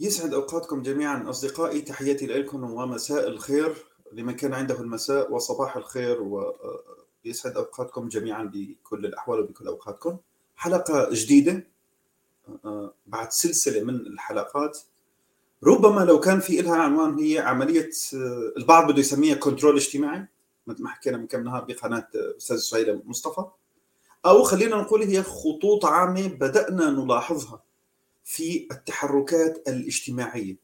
يسعد أوقاتكم جميعا أصدقائي تحياتي لكم ومساء الخير لمن كان عنده المساء وصباح الخير ويسعد أوقاتكم جميعا بكل الأحوال وبكل أوقاتكم. حلقة جديدة بعد سلسلة من الحلقات. ربما لو كان في لها عنوان هي عملية البعض بده يسميها كنترول اجتماعي مثل ما حكينا من كم نهار بقناة أستاذ سهيل مصطفى. أو خلينا نقول هي خطوط عامة بدأنا نلاحظها. في التحركات الاجتماعية.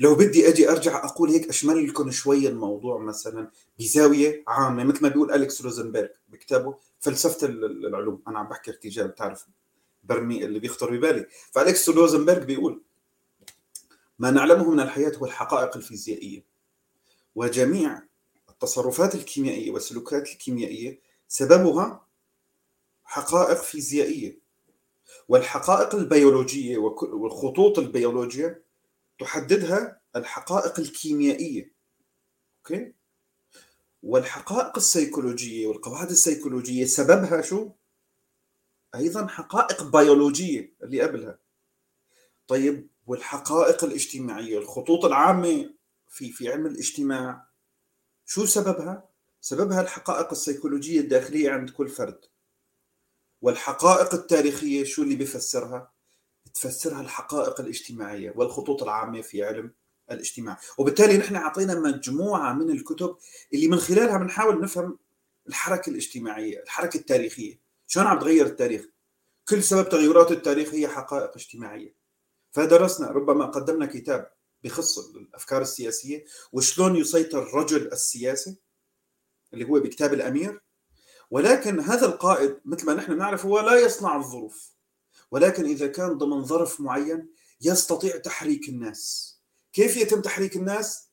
لو بدي أجي أرجع أقول هيك اشمل لكم شوي الموضوع مثلا بزاوية عامة مثل ما بيقول أليكس روزنبرغ بكتابه فلسفة العلوم. أنا عم بحكي ارتجال بتعرف برمي اللي بيخطر ببالي. فأليكس روزنبرغ بيقول ما نعلمه من الحياة هو الحقائق الفيزيائية. وجميع التصرفات الكيميائية والسلوكات الكيميائية سببها حقائق فيزيائية. والحقائق البيولوجية والخطوط البيولوجية تحددها الحقائق الكيميائية أوكي والحقائق السيكولوجية والقواعد السيكولوجية سببها شو؟ أيضا حقائق بيولوجية اللي قبلها طيب والحقائق الاجتماعية الخطوط العامة في في علم الاجتماع شو سببها؟ سببها الحقائق السيكولوجية الداخلية عند كل فرد والحقائق التاريخية شو اللي بفسرها؟ بتفسرها الحقائق الاجتماعية والخطوط العامة في علم الاجتماع. وبالتالي نحن أعطينا مجموعة من الكتب اللي من خلالها بنحاول نفهم الحركة الاجتماعية الحركة التاريخية. شلون عم تغير التاريخ؟ كل سبب تغيرات التاريخ هي حقائق اجتماعية. فدرسنا ربما قدمنا كتاب بخص الأفكار السياسية وشلون يسيطر الرجل السياسي اللي هو بكتاب الأمير. ولكن هذا القائد مثل ما نحن نعرف هو لا يصنع الظروف. ولكن إذا كان ضمن ظرف معين يستطيع تحريك الناس. كيف يتم تحريك الناس؟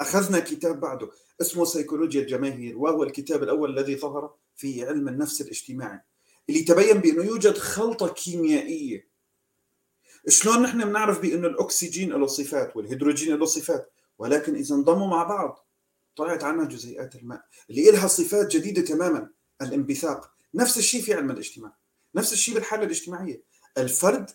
أخذنا كتاب بعده اسمه سيكولوجيا الجماهير وهو الكتاب الأول الذي ظهر في علم النفس الاجتماعي اللي تبين بأنه يوجد خلطة كيميائية. شلون نحن بنعرف بأنه الأكسجين له صفات والهيدروجين له صفات ولكن إذا انضموا مع بعض طلعت عنها جزيئات الماء اللي لها صفات جديدة تماما. الانبثاق. نفس الشيء في علم الاجتماع. نفس الشيء بالحالة الاجتماعية. الفرد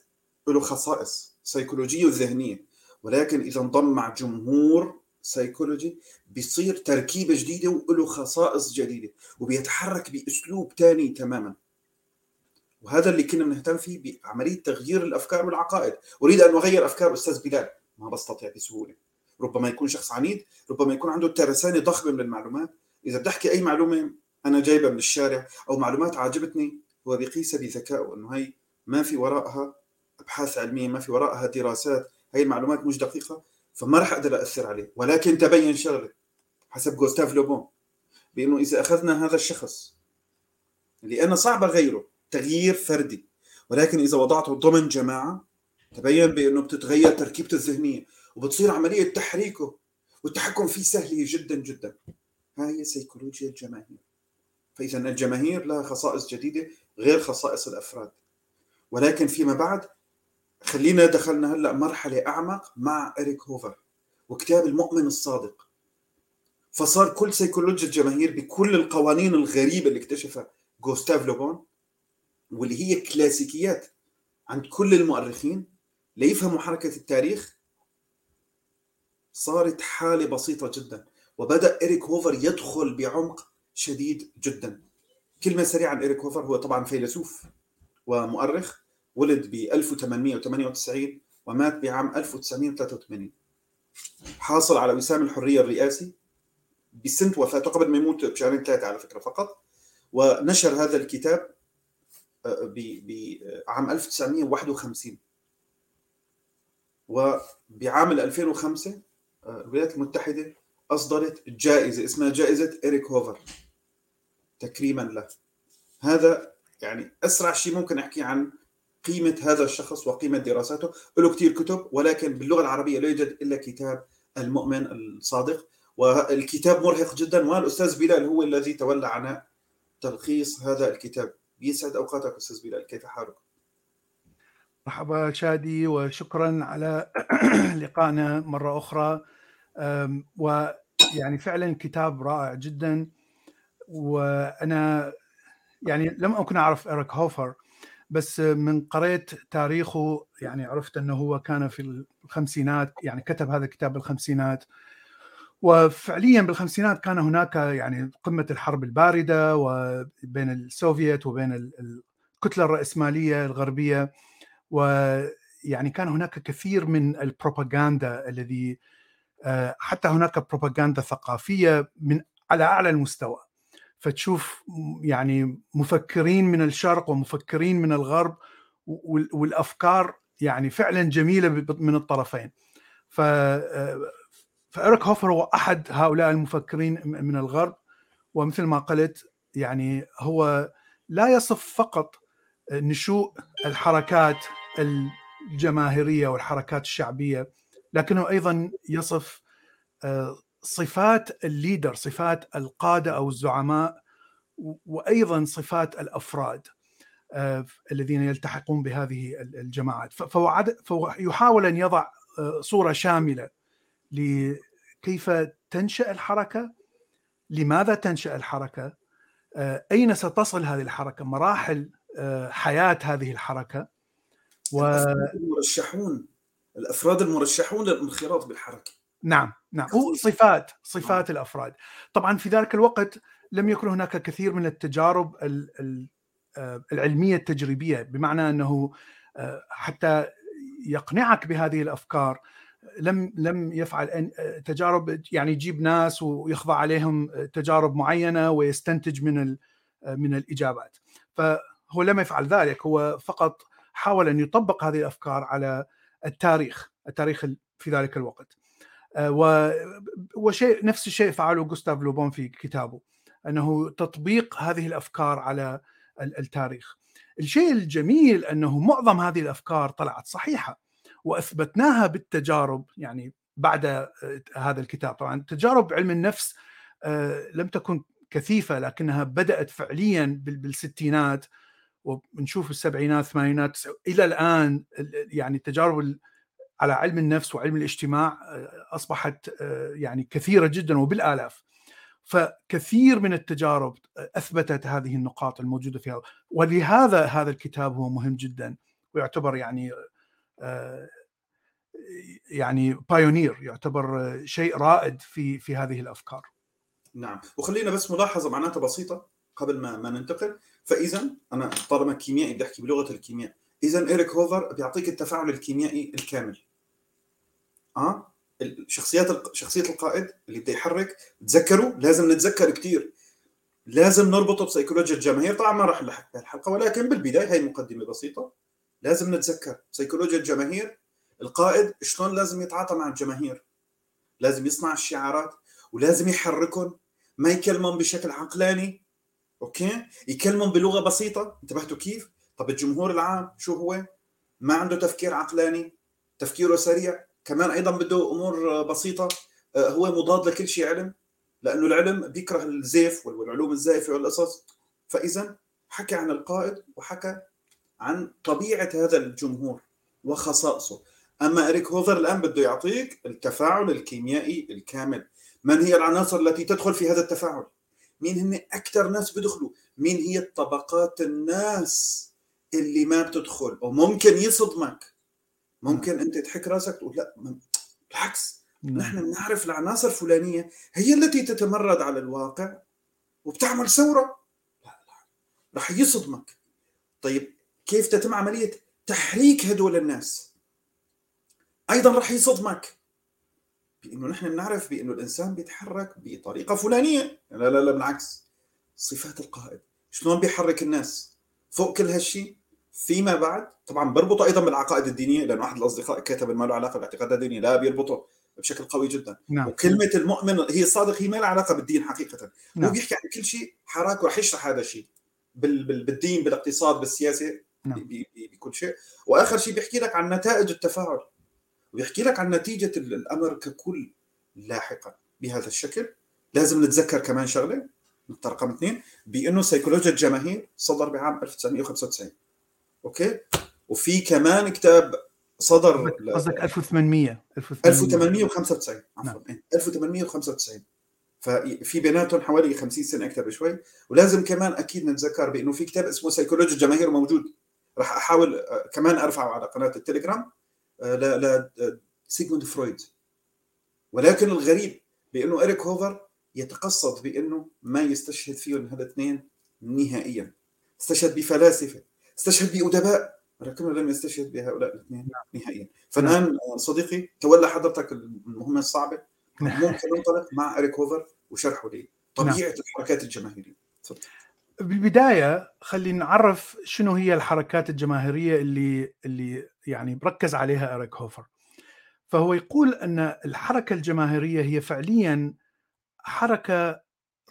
له خصائص سيكولوجيه وذهنيه ولكن إذا انضم مع جمهور سيكولوجي بيصير تركيبة جديدة وله خصائص جديدة وبيتحرك بأسلوب ثاني تماما. وهذا اللي كنا بنهتم فيه بعملية تغيير الأفكار والعقائد. أريد أن أغير أفكار أستاذ بلال. ما بستطيع بسهولة. ربما يكون شخص عنيد ربما يكون عنده ترسانة ضخمة من المعلومات. إذا بدي أحكي أي معلومة أنا جايبها من الشارع أو معلومات عجبتني هو بيقيسها بذكائه انه هي ما في وراءها أبحاث علمية ما في وراءها دراسات. هي المعلومات مش دقيقة فما راح أقدر اثر عليه. ولكن تبين شغله حسب جوستاف لوبون بأنه إذا أخذنا هذا الشخص اللي أنا صعب اغيره تغيير فردي. ولكن إذا وضعته ضمن جماعة تبين بأنه بتتغير تركيبته الذهنية وبتصير عملية تحريكه والتحكم فيه سهله جدا جدا. هاي سيكولوجيا الجماهير فإذا الجماهير لها خصائص جديدة غير خصائص الأفراد. ولكن فيما بعد خلينا دخلنا هلأ مرحلة أعمق مع إريك هوفر وكتاب المؤمن الصادق. فصار كل سيكولوجيا الجماهير بكل القوانين الغريبة اللي اكتشفها جوستاف لوبون واللي هي كلاسيكيات عند كل المؤرخين ليفهموا حركة التاريخ صارت حالة بسيطة جدا. وبدأ إريك هوفر يدخل بعمق شديد جدا. كلمة سريعة عن إيريك هوفر هو طبعا فيلسوف ومؤرخ ولد ب 1898 ومات بعام 1983 حاصل على وسام الحرية الرئاسي بسنة وفاته قبل ما يموت بشهرين ثلاثة على فكرة فقط ونشر هذا الكتاب آه، بعام 1951 وبعام 2005 آه، الولايات المتحدة أصدرت جائزة اسمها جائزة إريك هوفر. تكريما له. هذا يعني أسرع شيء ممكن أحكي عن قيمة هذا الشخص وقيمة دراساته له كثير كتب ولكن باللغة العربية لا يوجد إلا كتاب المؤمن الصادق. والكتاب مرهق جدا والأستاذ بلال هو الذي تولى عن تلخيص هذا الكتاب. يسعد أوقاتك أستاذ بلال كيف حالك؟ مرحبا شادي وشكرا على لقائنا مرة أخرى. ويعني فعلا كتاب رائع جدا. وأنا يعني لم أكن أعرف اريك هوفر بس من قريت تاريخه يعني عرفت إنه هو كان في الخمسينات يعني كتب هذا الكتاب بالخمسينات. وفعليا بالخمسينات كان هناك يعني قمة الحرب الباردة وبين السوفيت وبين الكتلة الرأسمالية الغربية. ويعني كان هناك كثير من البروباغندا الذي آه، حتى هناك بروباغندا ثقافية من على أعلى المستوى. فتشوف يعني مفكرين من الشرق ومفكرين من الغرب والأفكار يعني فعلا جميلة من الطرفين. ف فإريك هوفر هو أحد هؤلاء المفكرين من الغرب ومثل ما قلت يعني هو لا يصف فقط نشوء الحركات الجماهيرية والحركات الشعبية لكنه أيضا يصف آه، صفات الليدر صفات القادة أو الزعماء وأيضا صفات الأفراد آه، الذين يلتحقون بهذه الجماعات. فهو يحاول أن يضع آه، صورة شاملة لكيف تنشأ الحركة لماذا تنشأ الحركة أين ستصل هذه الحركة مراحل حياة هذه الحركة و... المرشحون الأفراد المرشحون للانخراط بالحركة. نعم نعم. صفات صفات نعم. الأفراد. طبعا في ذلك الوقت لم يكن هناك كثير من التجارب آه، العلمية التجريبية بمعنى أنه آه، حتى يقنعك بهذه الأفكار لم لم يفعل آه، تجارب يعني يجيب ناس ويخضع عليهم تجارب معينة ويستنتج من من الإجابات. فهو لم يفعل ذلك هو فقط حاول أن يطبق هذه الأفكار على التاريخ التاريخ في ذلك الوقت. وشيء نفس الشيء فعله جوستاف لوبون في كتابه أنه تطبيق هذه الأفكار على التاريخ. الشيء الجميل أنه معظم هذه الأفكار طلعت صحيحة وأثبتناها بالتجارب يعني بعد آه، هذا الكتاب. طبعا تجارب علم النفس آه، لم تكن كثيفة لكنها بدأت فعليا بالستينات ونشوف السبعينات الثمانينات إلى الآن يعني التجارب على علم النفس وعلم الاجتماع آه، أصبحت آه، يعني كثيرة جدا وبالآلاف. فكثير من التجارب أثبتت هذه النقاط الموجودة فيها ولهذا هذا الكتاب هو مهم جدا ويعتبر يعني آه، يعني بايونير يعتبر شيء رائد في في هذه الأفكار. نعم. وخلينا بس ملاحظة معناتها بسيطة قبل ما ما ننتقل. فاذا أنا طالما كيميائي بدي أحكي بلغة الكيمياء. اذا إيريك هوفر بيعطيك التفاعل الكيميائي الكامل. آه؟ الشخصيات شخصية القائد اللي بده يحرك. تذكروا؟ لازم نتذكر كثير لازم نربطه بسيكولوجيا الجماهير طبعا ما راح نلحق الحلقة ولكن بالبداية هي مقدمة بسيطة. لازم نتذكر سيكولوجيا الجماهير. القائد شلون لازم يتعاطى مع الجماهير. لازم يصنع الشعارات ولازم يحركهم. ما يكلمهم بشكل عقلاني. أوكي؟ يكلمهم بلغة بسيطة. انتبهتوا كيف؟ طب الجمهور العام شو هو؟ ما عنده تفكير عقلاني تفكيره سريع كمان أيضا بده أمور بسيطة. آه، هو مضاد لكل شيء علم لأنه العلم بيكره الزيف والعلوم الزائفه والقصص. فاذا حكى عن القائد وحكى عن طبيعة هذا الجمهور وخصائصه. أما إريك هوفر الآن بده يعطيك التفاعل الكيميائي الكامل. من هي العناصر التي تدخل في هذا التفاعل؟ مين هن أكثر ناس بدخلوا؟ مين هي الطبقات الناس؟ اللي ما بتدخل وممكن يصدمك. ممكن أنت تحك راسك تقول لا بالعكس نعم. نحن بنعرف العناصر الفلانية هي التي تتمرد على الواقع وبتعمل ثورة. لا لا رح يصدمك. طيب كيف تتم عملية تحريك هدول الناس؟ أيضا رح يصدمك بأنه نحن بنعرف بأنه الإنسان بيتحرك بطريقة فلانية. لا لا لا بالعكس صفات القائد. شلون بيحرك الناس؟ فوق كل هالشيء؟ فيما بعد طبعا بربطه أيضا بالعقائد الدينية لأنه احد الأصدقاء كتب ما له علاقة بالاعتقاد الديني لا بيربطه بشكل قوي جدا. نعم. وكلمة المؤمن هي الصادق هي ما لها علاقة بالدين حقيقه. نعم. هو بيحكي عن كل شيء حراك ورح يشرح هذا الشيء. بالدين بالاقتصاد بالسياسة نعم. بكل شيء. وآخر شيء بيحكي لك عن نتائج التفاعل. ويحكي لك عن نتيجة الأمر ككل لاحقا. بهذا الشكل لازم نتذكر كمان شغلة نقطه رقم اثنين بأنه سيكولوجيا الجماهير صدر بعام 1995 أوكي؟ وفي كمان كتاب صدر قصدك 1800 1895 عفوا. 1895 ففي بيناتهم حوالي 50 سنة أكثر بشوي. ولازم كمان أكيد نتذكر بأنه في كتاب اسمه سيكولوجيا الجماهير موجود. راح أحاول كمان أرفعه على قناة التليجرام ل سيجموند فرويد. ولكن الغريب بأنه إريك هوفر يتقصد بأنه ما يستشهد فيهم هالاثنين نهائيا. استشهد بفلاسفة. استشهد بادباء ولكنه لم يستشهد بهؤلاء الاثنين نهائيا. فالآن صديقي تولى حضرتك المهمة الصعبة. ممكن ننطلق مع اريك هوفر وشرحه لي طبيعة الحركات الجماهيرية. تفضل. بالبدايه خلينا نعرف شنو هي الحركات الجماهيرية اللي اللي يعني ركز عليها اريك هوفر. فهو يقول أن الحركة الجماهيرية هي فعليا حركة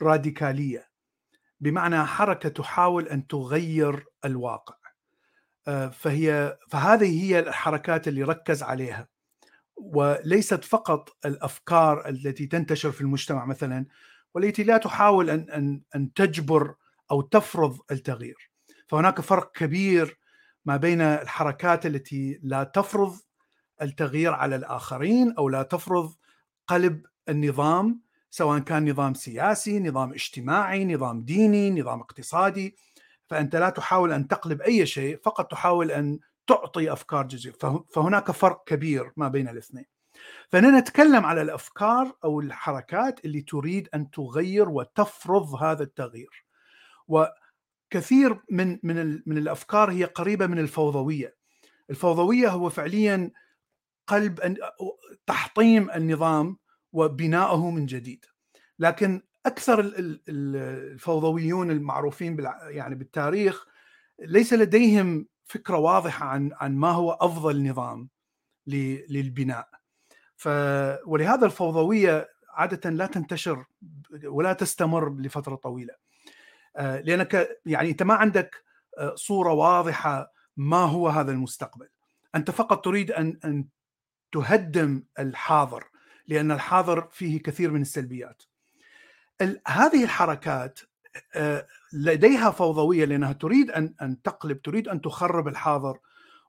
راديكالية. بمعنى حركة تحاول أن تغير الواقع. آه، فهي فهذه هي الحركات اللي ركز عليها. وليست فقط الأفكار التي تنتشر في المجتمع مثلا والتي لا تحاول أن أن أن تجبر أو تفرض التغيير. فهناك فرق كبير ما بين الحركات التي لا تفرض التغيير على الآخرين أو لا تفرض قلب النظام سواء كان نظام سياسي، نظام اجتماعي، نظام ديني، نظام اقتصادي فأنت لا تحاول أن تقلب أي شيء فقط تحاول أن تعطي أفكار جزئية فهناك فرق كبير ما بين الاثنين. فأنا نتكلم على الأفكار أو الحركات اللي تريد أن تغير وتفرض هذا التغيير. وكثير من من من الأفكار هي قريبة من الفوضوية. الفوضوية هو فعليا قلب تحطيم النظام وبنائه من جديد. لكن أكثر الفوضويون المعروفين يعني بالتاريخ ليس لديهم فكرة واضحة عن عن ما هو أفضل نظام للبناء. ف ولهذا الفوضوية عادة لا تنتشر ولا تستمر لفترة طويلة. آه، لأنك يعني أنت ما عندك آه، صورة واضحة ما هو هذا المستقبل. أنت فقط تريد أن أن تهدم الحاضر. لأن الحاضر فيه كثير من السلبيات. هذه الحركات لديها فوضوية لأنها تريد أن أن تقلب، تريد أن تخرب الحاضر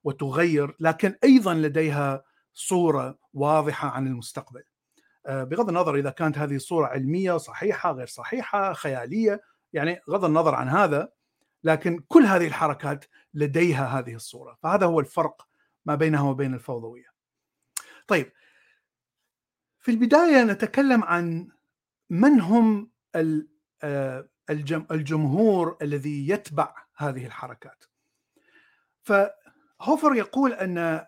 وتغير، لكن أيضا لديها صورة واضحة عن المستقبل. بغض النظر إذا كانت هذه الصورة علمية صحيحة غير صحيحة خيالية يعني بغض النظر عن هذا لكن كل هذه الحركات لديها هذه الصورة فهذا هو الفرق ما بينها وبين الفوضوية طيب في البداية نتكلم عن من هم آه، الجمهور الذي يتبع هذه الحركات. فهوفر يقول أن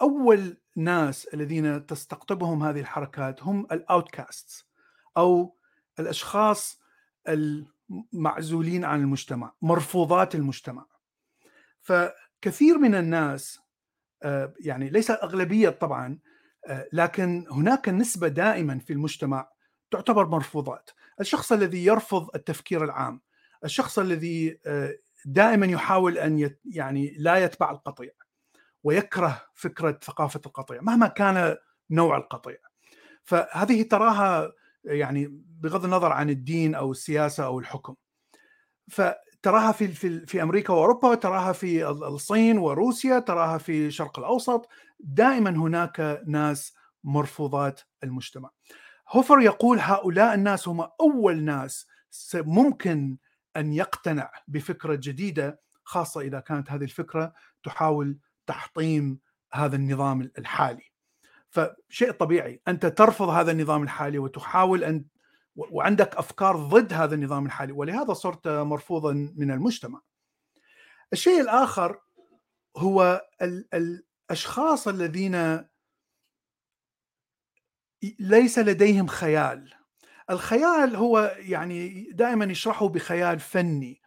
أول ناس الذين تستقطبهم هذه الحركات هم الاوتكاست أو الأشخاص المعزولين عن المجتمع مرفوضات المجتمع. فكثير من الناس آه، يعني ليس أغلبية طبعا لكن هناك نسبة دائما في المجتمع تعتبر مرفوضات. الشخص الذي يرفض التفكير العام الشخص الذي آه، دائما يحاول أن يعني لا يتبع القطيع ويكره فكرة ثقافة القطيع مهما كان نوع القطيع. فهذه تراها يعني بغض النظر عن الدين أو السياسة أو الحكم. فتراها في في في أمريكا وأوروبا تراها في الصين وروسيا تراها في الشرق الأوسط دائما هناك ناس مرفوضات المجتمع هوفر يقول هؤلاء الناس هم أول ناس ممكن أن يقتنع بفكرة جديدة خاصة إذا كانت هذه الفكرة تحاول تحطيم هذا النظام الحالي فشيء طبيعي أنت ترفض هذا النظام الحالي وتحاول ان وعندك أفكار ضد هذا النظام الحالي ولهذا صرت مرفوضا من المجتمع. الشيء الآخر هو الأشخاص الذين ليس لديهم خيال. الخيال هو يعني دائما يشرحه بخيال فني.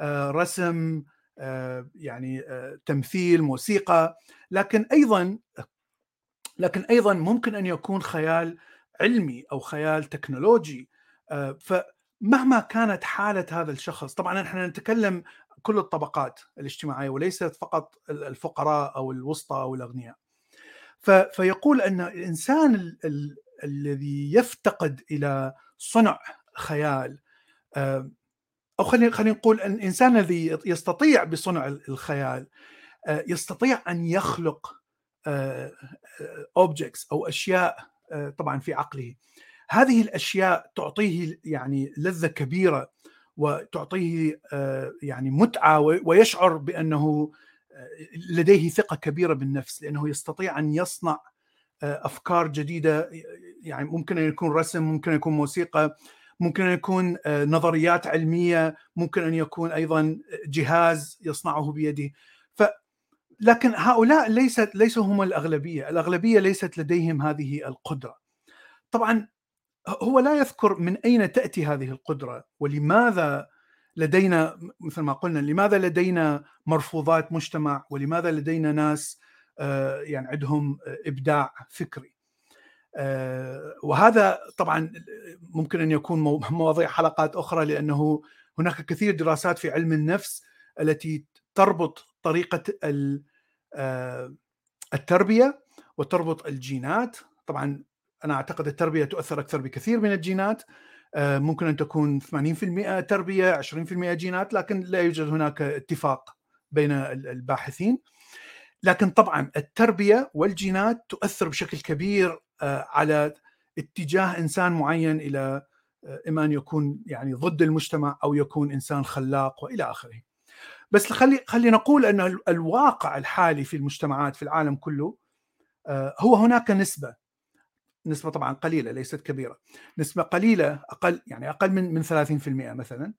آه، رسم آه، يعني آه، تمثيل موسيقى. لكن أيضا لكن أيضا ممكن أن يكون خيال علمي أو خيال تكنولوجي. آه، فمهما كانت حالة هذا الشخص طبعا إحنا نتكلم كل الطبقات الاجتماعية وليست فقط الفقراء أو الوسطى أو الأغنياء. فيقول أن الإنسان ال ال الذي يفتقد إلى صنع خيال آه، أو خلينا نقول الإنسان الذي يستطيع بصنع الخيال آه، يستطيع أن يخلق اوبجكتس أو أشياء طبعا في عقله. هذه الأشياء تعطيه يعني لذة كبيرة وتعطيه آه، يعني متعة ويشعر بأنه آه، لديه ثقة كبيرة بالنفس لأنه يستطيع أن يصنع آه، أفكار جديدة يعني ممكن أن يكون رسم ممكن أن يكون موسيقى ممكن أن يكون نظريات علمية ممكن أن يكون أيضا جهاز يصنعه بيده ف لكن هؤلاء ليست ليسوا هم الأغلبية، الأغلبية ليست لديهم هذه القدرة. طبعا هو لا يذكر من أين تأتي هذه القدرة ولماذا لدينا مثل ما قلنا لماذا لدينا مرفوضات مجتمع ولماذا لدينا ناس آه، يعني عندهم إبداع فكري. آه، وهذا طبعا ممكن أن يكون مواضيع حلقات أخرى لأنه هناك كثير دراسات في علم النفس التي تربط طريقة آه، التربية وتربط الجينات. طبعا أنا أعتقد التربية تؤثر أكثر بكثير من الجينات آه، ممكن أن تكون 80% تربية 20% جينات لكن لا يوجد هناك اتفاق بين الباحثين لكن طبعا التربية والجينات تؤثر بشكل كبير آه، على اتجاه إنسان معين إلى إما أن يكون يعني ضد المجتمع أو يكون إنسان خلاق وإلى آخره. بس خلي خلي نقول أن الواقع الحالي في المجتمعات في العالم كله آه، هو هناك نسبة نسبة طبعا قليلة ليست كبيرة. نسبة قليلة أقل يعني أقل من من 30% مثلا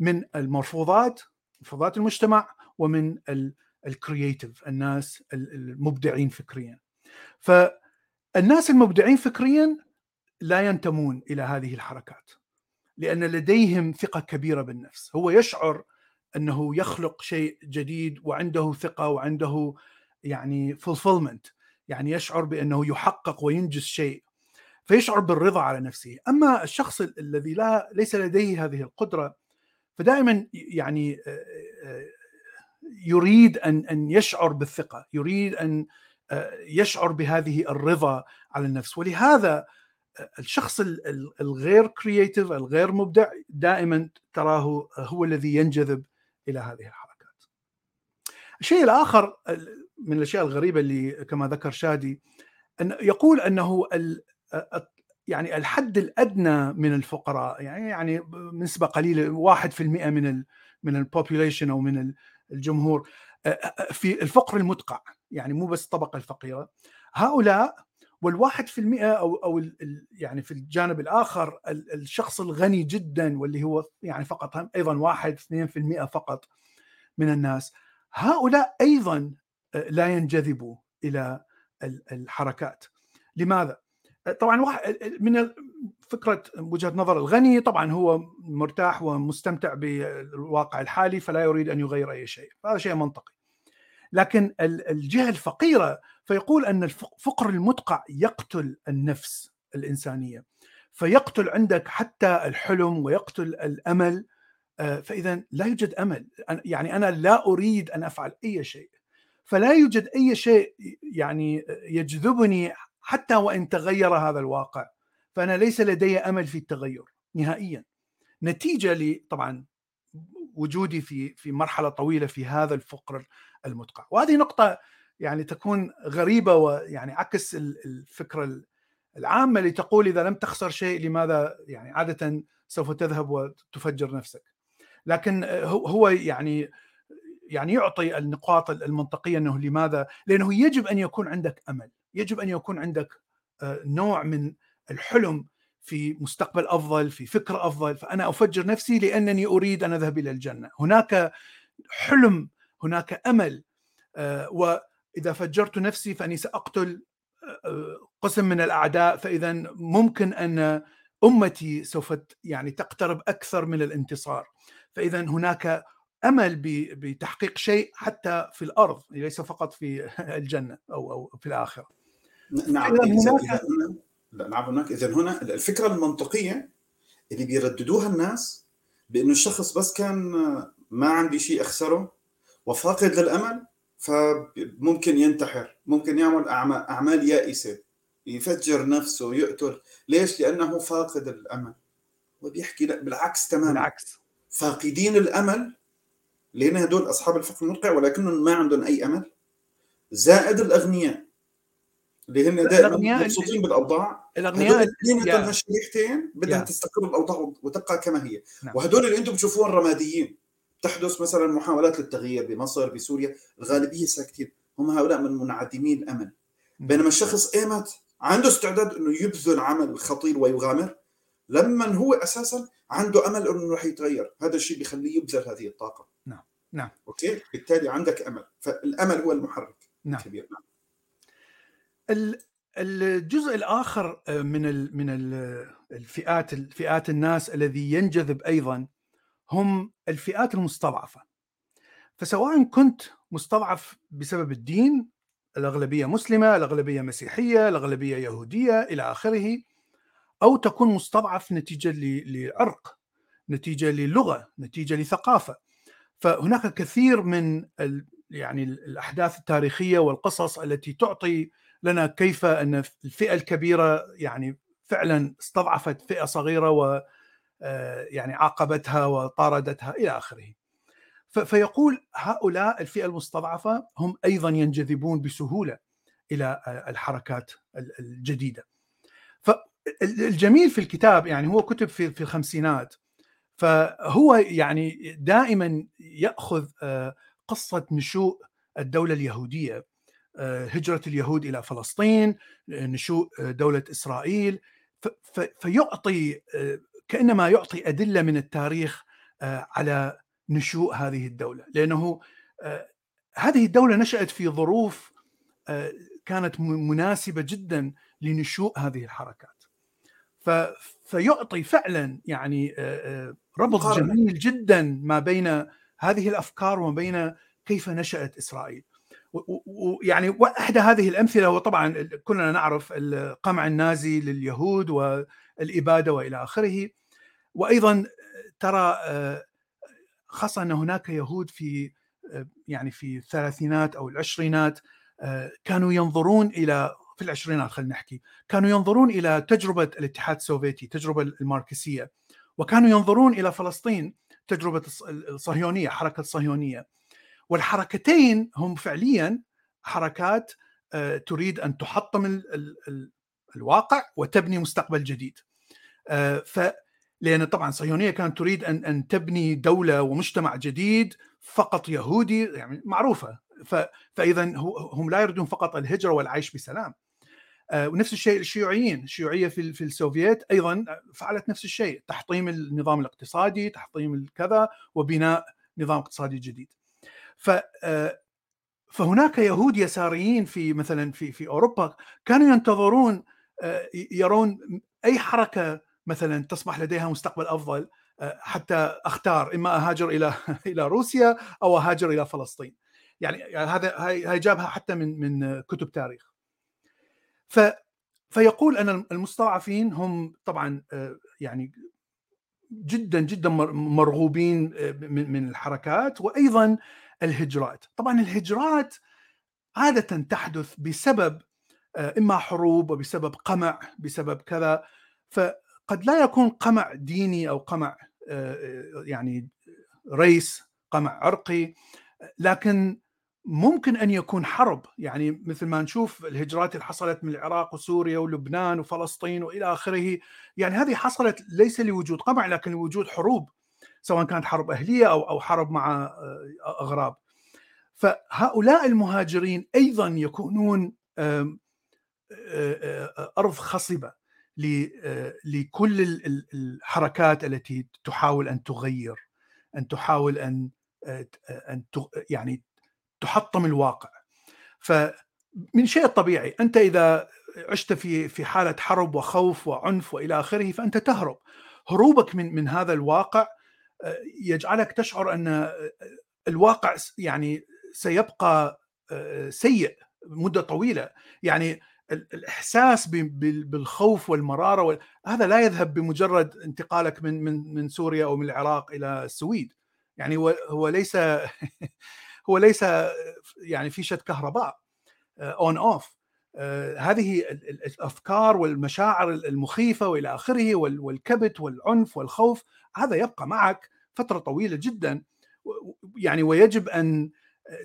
من المرفوضات مرفوضات المجتمع ومن ال creative الناس المبدعين فكريا. فالناس المبدعين فكريا لا ينتمون إلى هذه الحركات لأن لديهم ثقة كبيرة بالنفس. هو يشعر أنه يخلق شيء جديد وعنده ثقة وعنده يعني fulfillment يعني يشعر بأنه يحقق وينجز شيء فيشعر بالرضا على نفسه أما الشخص الذي لا ليس لديه هذه القدرة فدائما يعني يريد أن أن يشعر بالثقة يريد أن يشعر بهذه الرضا على النفس ولهذا الشخص الغير كرييتيف الغير مبدع دائما تراه هو الذي ينجذب إلى هذه الحركات. الشيء الآخر من الأشياء الغريبة اللي كما ذكر شادي أن يقول أنه يعني الحد الأدنى من الفقراء يعني يعني نسبة قليلة 1% من ال من البوبوليشن أو من الجمهور. في الفقر المدقع يعني مو بس الطبقه الفقيرة. هؤلاء والواحد في المئة أو أو يعني في الجانب الآخر الشخص الغني جدا واللي هو يعني فقط أيضا واحد اثنين في المئة فقط من الناس. هؤلاء أيضا لا ينجذبوا إلى الحركات. لماذا؟ طبعا من فكرة وجهة نظر الغني طبعا هو مرتاح ومستمتع بالواقع الحالي فلا يريد أن يغير أي شيء هذا شيء منطقي. لكن الجهة الفقيرة فيقول أن الفقر المدقع يقتل النفس الإنسانية فيقتل عندك حتى الحلم ويقتل الأمل آه، فاذا لا يوجد أمل. يعني أنا لا أريد أن أفعل أي شيء. فلا يوجد أي شيء يعني يجذبني حتى وإن تغير هذا الواقع فأنا ليس لدي أمل في التغير نهائيا. نتيجة ل طبعا وجودي في في مرحلة طويلة في هذا الفقر المدقع وهذه نقطة يعني تكون غريبة ويعني عكس الفكرة العامة اللي تقول إذا لم تخسر شيء لماذا يعني عادة سوف تذهب وتفجر نفسك؟ لكن هو يعني يعني يعطي النقاط المنطقية إنه لماذا؟ لأنه يجب أن يكون عندك أمل، يجب أن يكون عندك آه، نوع من الحلم في مستقبل أفضل، في فكر أفضل، فأنا أفجر نفسي لأنني أريد أن أذهب إلى الجنة، هناك حلم، هناك أمل آه، وإذا فجرت نفسي فأني سأقتل آه، قسم من الأعداء. فإذا ممكن أن أمتي سوف يعني تقترب أكثر من الانتصار. فإذا هناك أمل بتحقيق شيء حتى في الأرض ليس فقط في الجنة أو أو في الآخرة. نعم هناك لا نعم هناك. اذا هنا الفكرة المنطقية اللي بيرددوها الناس بأنه الشخص بس كان ما عندي شيء أخسره وفاقد للأمل فممكن ينتحر ممكن يعمل أعمال يائسة يفجر نفسه يقتل. ليش؟ لأنه فاقد الأمل. وبيحكي لا بالعكس تماما. بالعكس. فاقدين الأمل لأن هدول أصحاب الفقر المدقع ولكنهم ما عندهم أي أمل. زائد الأغنياء. اللي هن دائما مبسوطين بالأوضاع الأغنياء الاثنين هالشريحتين بدها تستقر الاوضاع وتبقى كما هي. نعم. وهدول اللي أنتم بتشوفوهم رماديين تحدث مثلا محاولات للتغيير بمصر بسوريا الغالبية ساكتين هم هؤلاء من منعدمي الأمل. بينما الشخص ايمت عنده استعداد إنه يبذل عمل خطير ويغامر لما هو أساسا عنده أمل إنه رح يتغير. هذا الشيء بيخليه يبذل هذه الطاقة. نعم نعم. أوكي؟ بالتالي عندك أمل. فالأمل هو المحرك نعم. الكبير. نعم الجزء الآخر آه، من من الفئات الفئات الناس الذي ينجذب أيضا هم الفئات المستضعفة. فسواء كنت مستضعف بسبب الدين الأغلبية مسلمة الأغلبية مسيحية الأغلبية يهودية إلى آخره أو تكون مستضعف نتيجة لعرق نتيجة للغة نتيجة لثقافة. فهناك كثير من يعني الأحداث التاريخية والقصص التي تعطي لنا كيف أن الفئة الكبيرة يعني فعلا استضعفت فئة صغيرة و آه، يعني عاقبتها وطاردتها إلى آخره. فيقول هؤلاء الفئة المستضعفة هم أيضا ينجذبون بسهولة إلى آه، الحركات الجديدة. فالجميل في الكتاب يعني هو كتب في في الخمسينات فهو يعني دائما يأخذ آه، قصة نشوء الدولة اليهودية هجرة اليهود إلى فلسطين نشوء دولة إسرائيل. فيعطي كأنما يعطي أدلة من التاريخ على نشوء هذه الدولة. لأنه هذه الدولة نشأت في ظروف كانت مناسبة جدا لنشوء هذه الحركات. فيعطي فعلا يعني ربط جميل جدا ما بين هذه الأفكار وما بين كيف نشأت إسرائيل. ويعني وأحدى هذه الأمثلة وطبعا كلنا نعرف القمع النازي لليهود والإبادة وإلى آخره. وأيضا ترى خاصة أن هناك يهود في يعني في الثلاثينات أو العشرينات كانوا ينظرون إلى في العشرينات خلينا نحكي كانوا ينظرون إلى تجربة الاتحاد السوفيتي تجربة الماركسية وكانوا ينظرون إلى فلسطين تجربة الصهيونية حركة الصهيونية. والحركتين هم فعليا حركات تريد أن تحطم الواقع وتبني مستقبل جديد. ف لأن طبعا الصهيونيه كانت تريد ان أن تبني دولة ومجتمع جديد فقط يهودي يعني معروفة. فاذا هم لا يريدون فقط الهجرة والعيش بسلام. آه، ونفس الشيء الشيوعيين الشيوعية في في السوفييت أيضا فعلت نفس الشيء تحطيم النظام الاقتصادي تحطيم الكذا وبناء نظام اقتصادي جديد. ف آه، فهناك يهود يساريين في مثلا في في أوروبا كانوا ينتظرون آه، يرون أي حركة مثلا تصبح لديها مستقبل أفضل حتى أختار إما أهاجر إلى إلى روسيا أو أهاجر إلى فلسطين. يعني هذا هاي جابها حتى من من كتب تاريخ. ف فيقول أن المستضعفين هم طبعا يعني جدا جدا مرغوبين من الحركات وأيضا الهجرات. طبعا الهجرات عادة تحدث بسبب إما حروب وبسبب قمع بسبب كذا. فقد لا يكون قمع ديني أو قمع يعني ريس قمع عرقي. لكن ممكن أن يكون حرب. يعني مثل ما نشوف الهجرات اللي حصلت من العراق وسوريا ولبنان وفلسطين وإلى آخره. يعني هذه حصلت ليس لوجود قمع لكن لوجود حروب. سواء كانت حرب أهلية أو أو حرب مع آه، أغراب. فهؤلاء المهاجرين أيضا يكونون آه، آه، أرض خصبة لكل الحركات التي تحاول أن تغير أن تحاول أن أن يعني تحطم الواقع. فمن شيء طبيعي أنت إذا عشت في في حالة حرب وخوف وعنف وإلى آخره فأنت تهرب. هروبك من من هذا الواقع يجعلك تشعر أن آه، الواقع يعني سيبقى آه، سيء مدة طويلة. يعني الإحساس بالخوف والمرارة هذا لا يذهب بمجرد انتقالك من من من سوريا أو من العراق إلى السويد. يعني هو ليس هو ليس يعني فيشه كهرباء on آه، off آه، هذه الأفكار والمشاعر المخيفة وإلى آخره والكبت والعنف والخوف هذا يبقى معك فترة طويلة جدا يعني ويجب أن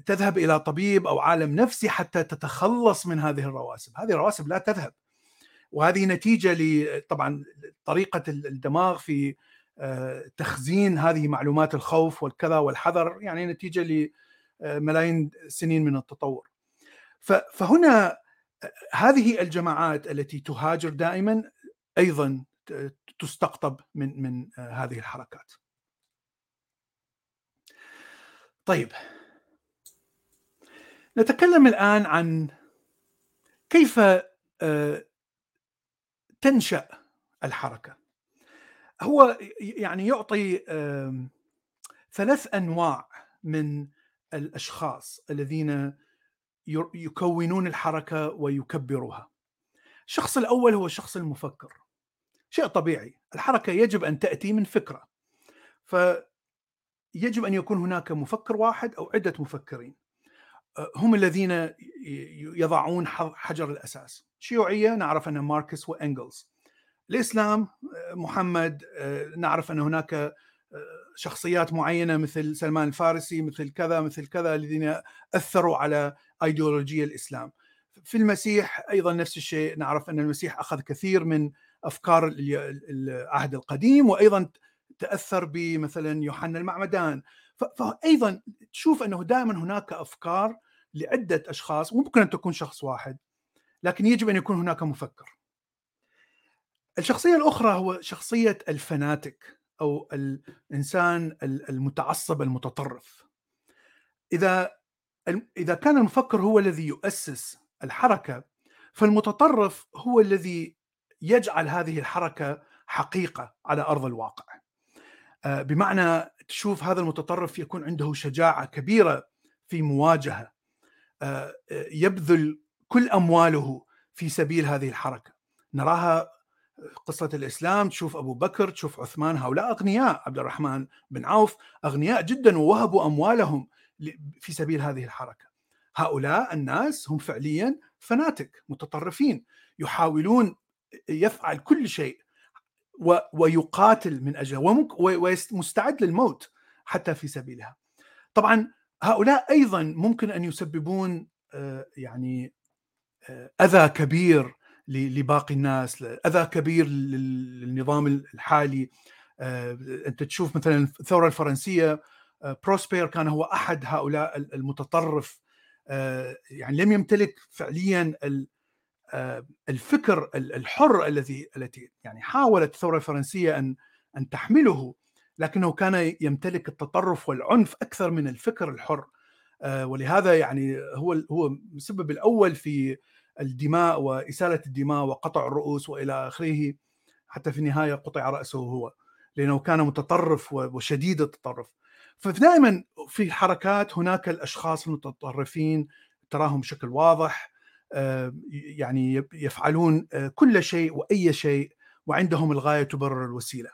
تذهب إلى طبيب أو عالم نفسي حتى تتخلص من هذه الرواسب، هذه الرواسب لا تذهب. وهذه نتيجة طبعا طريقة الدماغ في آه، تخزين هذه معلومات الخوف والكذا والحذر يعني نتيجة لملايين السنين من التطور. فهنا هذه الجماعات التي تهاجر دائما أيضا تستقطب من من هذه الحركات. طيب نتكلم الآن عن كيف آه، تنشأ الحركة هو يعني يعطي ثلاث أنواع من الأشخاص الذين يكونون الحركة ويكبروها. الشخص الأول هو الشخص المفكر. شيء طبيعي. الحركة يجب أن تأتي من فكرة. فيجب أن يكون هناك مفكر واحد أو عدة مفكرين. هم الذين يضعون حجر الأساس. شيوعية نعرف أن ماركس وإنجلز. الإسلام محمد نعرف أن هناك شخصيات معينة مثل سلمان الفارسي مثل كذا مثل كذا الذين أثروا على إيديولوجية الإسلام. في المسيح أيضا نفس الشيء نعرف أن المسيح أخذ كثير من أفكار العهد القديم وأيضا تأثر بمثلا يوحنا المعمدان. فايضا تشوف أنه دائما هناك أفكار لعدة أشخاص ممكن أن تكون شخص واحد لكن يجب أن يكون هناك مفكر. الشخصية الأخرى هو شخصية الفناتك أو الإنسان المتعصب المتطرف. إذا إذا كان المفكر هو الذي يؤسس الحركة فالمتطرف هو الذي يجعل هذه الحركة حقيقة على أرض الواقع. آه، بمعنى تشوف هذا المتطرف يكون عنده شجاعة كبيرة في مواجهة آه، يبذل كل أمواله في سبيل هذه الحركة. نراها قصة الإسلام تشوف أبو بكر تشوف عثمان هؤلاء أغنياء عبد الرحمن بن عوف أغنياء جدا ووهبوا أموالهم في سبيل هذه الحركة. هؤلاء الناس هم فعليا فناتك متطرفين يحاولون يفعل كل شيء ويقاتل من أجله ومستعد للموت حتى في سبيلها. طبعا هؤلاء أيضا ممكن أن يسببون آه، يعني آه، أذى كبير لباقي الناس أذى كبير للنظام الحالي. آه، أنت تشوف مثلا الثورة الفرنسية بروسبير كان هو أحد هؤلاء المتطرف آه، يعني لم يمتلك فعليا الفكر الحر الذي التي يعني حاولت الثورة الفرنسية ان أن تحمله لكنه كان يمتلك التطرف والعنف أكثر من الفكر الحر. ولهذا يعني هو هو المسبب الأول في الدماء وإسالة الدماء وقطع الرؤوس وإلى آخره حتى في النهاية قطع رأسه هو لأنه كان متطرف وشديد التطرف. فدائما في الحركات هناك الأشخاص المتطرفين تراهم بشكل واضح آه، يعني يفعلون آه، كل شيء وأي شيء وعندهم الغاية تبرر الوسيلة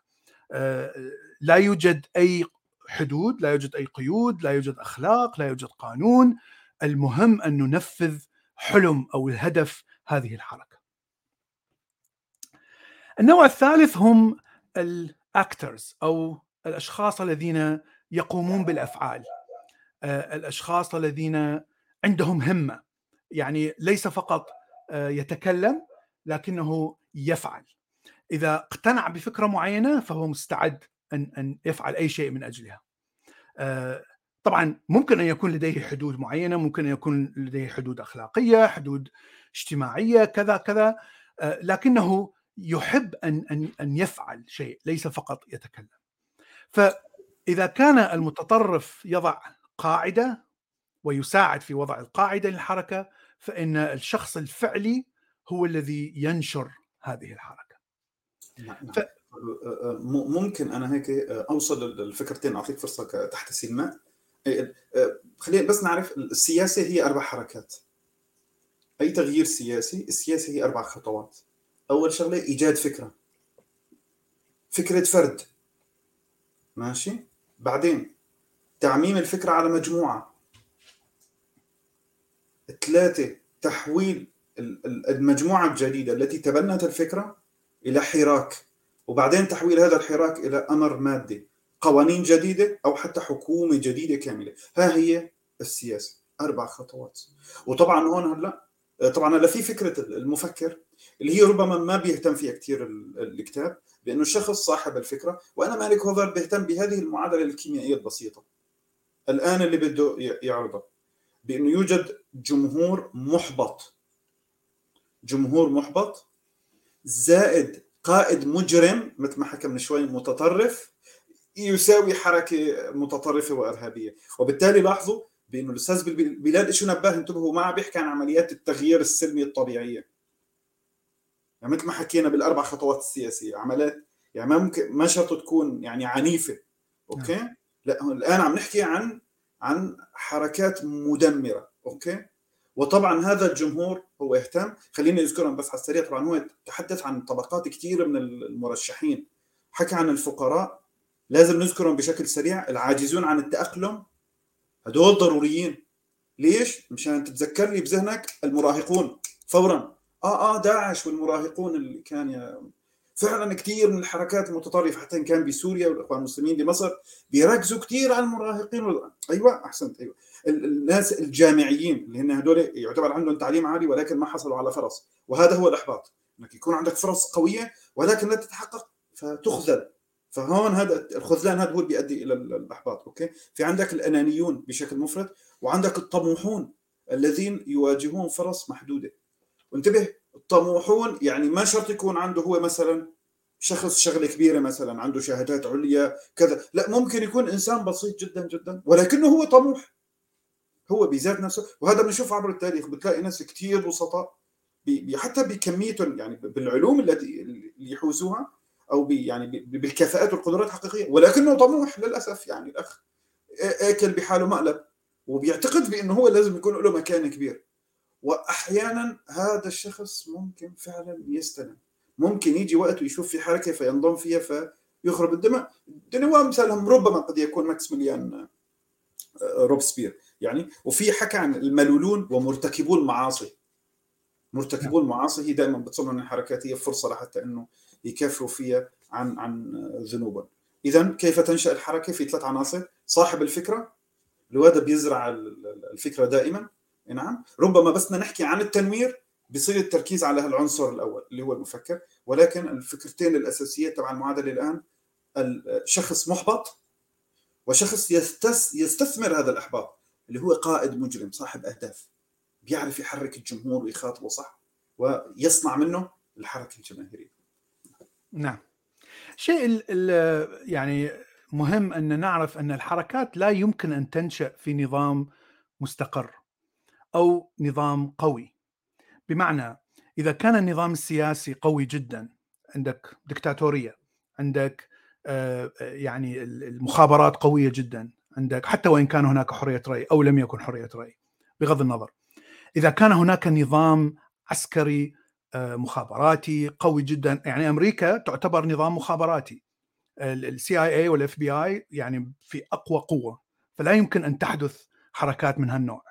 آه، لا يوجد أي حدود لا يوجد أي قيود لا يوجد أخلاق لا يوجد قانون المهم أن ننفذ حلم أو الهدف هذه الحركة. النوع الثالث هم الاكترز أو الأشخاص الذين يقومون بالأفعال. آه، الأشخاص الذين عندهم همة يعني ليس فقط آه، يتكلم لكنه يفعل. إذا اقتنع بفكرة معينة فهو مستعد أن أن يفعل أي شيء من أجلها. آه، طبعا ممكن أن يكون لديه حدود معينة ممكن أن يكون لديه حدود أخلاقية حدود اجتماعية كذا كذا لكنه يحب أن أن أن يفعل شيء ليس فقط يتكلم فاذا كان المتطرف يضع قاعدة ويساعد في وضع القاعدة للحركة فإن الشخص الفعلي هو الذي ينشر هذه الحركة. نعم. ف... آه، آه، ممكن أنا هيك أوصل للفكرتين أعطيك فرصة تحت سلماء إيه، خلينا بس نعرف السياسة هي أربع حركات. أي تغيير سياسي؟ السياسة هي أربع خطوات. أول شغلة إيجاد فكرة. فكرة فرد. ماشي؟ بعدين تعميم الفكرة على مجموعة. ثلاثة تحويل المجموعة الجديدة التي تبنت الفكرة إلى حراك وبعدين تحويل هذا الحراك إلى أمر مادي قوانين جديدة أو حتى حكومة جديدة كاملة. ها هي السياسي أربع خطوات. وطبعا هون هلأ طبعا هلأ في فكرة المفكر اللي هي ربما ما بيهتم فيها كثير الكتاب. بانه الشخص صاحب الفكرة وأنا مالك هوفر بيهتم بهذه المعادلة الكيميائية البسيطة. الآن اللي بده يعرضها بانه يوجد جمهور محبط. جمهور محبط زائد قائد مجرم مثل ما حكى من شوي متطرف يساوي حركة متطرفة وإرهابية. وبالتالي لاحظوا بانه الأستاذ بلال شو نبه انتبهوا ما بيحكي عن عمليات التغيير السلمي الطبيعية. يعني مثل ما حكينا بالأربع خطوات السياسية عمليات يعني ما ممكن ما شرط تكون يعني عنيفة okay؟ نعم. لا الآن عم نحكي عن عن حركات مدمرة okay؟ وطبعا هذا الجمهور هو يهتم. خليني أذكرهم بس على السريع طبعا هو تحدث عن طبقات كثيره من المرشحين. حكى عن الفقراء. لازم نذكرهم بشكل سريع العاجزون عن التأقلم. هدول ضروريين. ليش؟ مشان تتذكر لي بذهنك المراهقون فورا. آه آه داعش والمراهقون اللي كان فعلا كثير من الحركات المتطرفة حتى إن كان بسوريا والإخوان المسلمين بمصر بيركزوا كثير على المراهقين وال... أيوه أحسنت أيوه. الناس الجامعيين اللي هن هدول يعتبر عندهم تعليم عالي ولكن ما حصلوا على فرص. وهذا هو الإحباط إنك يكون عندك فرص قوية ولكن لا تتحقق فتخذل. فهون هذا الخذلان هذا هو اللي بيؤدي إلى الإحباط أوكي؟ في عندك الأنانيون بشكل مفرط وعندك الطموحون الذين يواجهون فرص محدودة. وانتبه الطموحون يعني ما شرط يكون عنده هو مثلا شخص شغلة كبيرة مثلا عنده شهادات عليا كذا. لا ممكن يكون إنسان بسيط جدا جدا. ولكنه هو طموح. هو بذات نفسه. وهذا بنشوف عبر التاريخ. بتلاقي ناس كثير بسطاء. حتى بكميتهم يعني بالعلوم التي يحوزوها أو يعني بالكفاءات والقدرات الحقيقية. ولكنه طموح للأسف يعني الأخ آكل بحاله مقلب. وبيعتقد بأنه هو لازم يكون له مكان كبير. وأحيانا هذا الشخص ممكن فعلا يستلم. ممكن يجي وقت ويشوف في حركة فينضم فيها فيخرب الدماء دنوا مثلهم ربما قد يكون ماكسيميليان آه، روبسبير. يعني وفي حكى عن الملولون ومرتكبو المعاصي. مرتكبو المعاصي هي دائما بتصنع إن الحركات هي فرصة لحتى إنه يكفروا فيها عن عن ذنوبهم اذا كيف تنشأ الحركة في ثلاث عناصر؟ صاحب الفكرة اللي هذا بيزرع الفكرة دائما. نعم. ربما بس نحكي عن التنوير بصير التركيز على العنصر الأول اللي هو المفكر. ولكن الفكرتين الاساسيات تبع المعادلة الآن الشخص محبط وشخص يستس يستثمر هذا الأحباط اللي هو قائد مجرم صاحب أهداف بيعرف يحرك الجمهور ويخاطبه صح ويصنع منه الحركة الجماهيرية. نعم. شيء يعني مهم أن نعرف أن الحركات لا يمكن أن تنشأ في نظام مستقر. أو نظام قوي. بمعنى إذا كان النظام السياسي قوي جدا عندك دكتاتوريه عندك آه، يعني المخابرات قوية جدا عندك حتى وإن كان هناك حرية رأي أو لم يكن حرية رأي بغض النظر. إذا كان هناك نظام عسكري آه، مخابراتي قوي جدا يعني أمريكا تعتبر نظام مخابراتي. ال CIA وال FBI يعني في أقوى قوة فلا يمكن أن تحدث حركات من هالنوع. آه،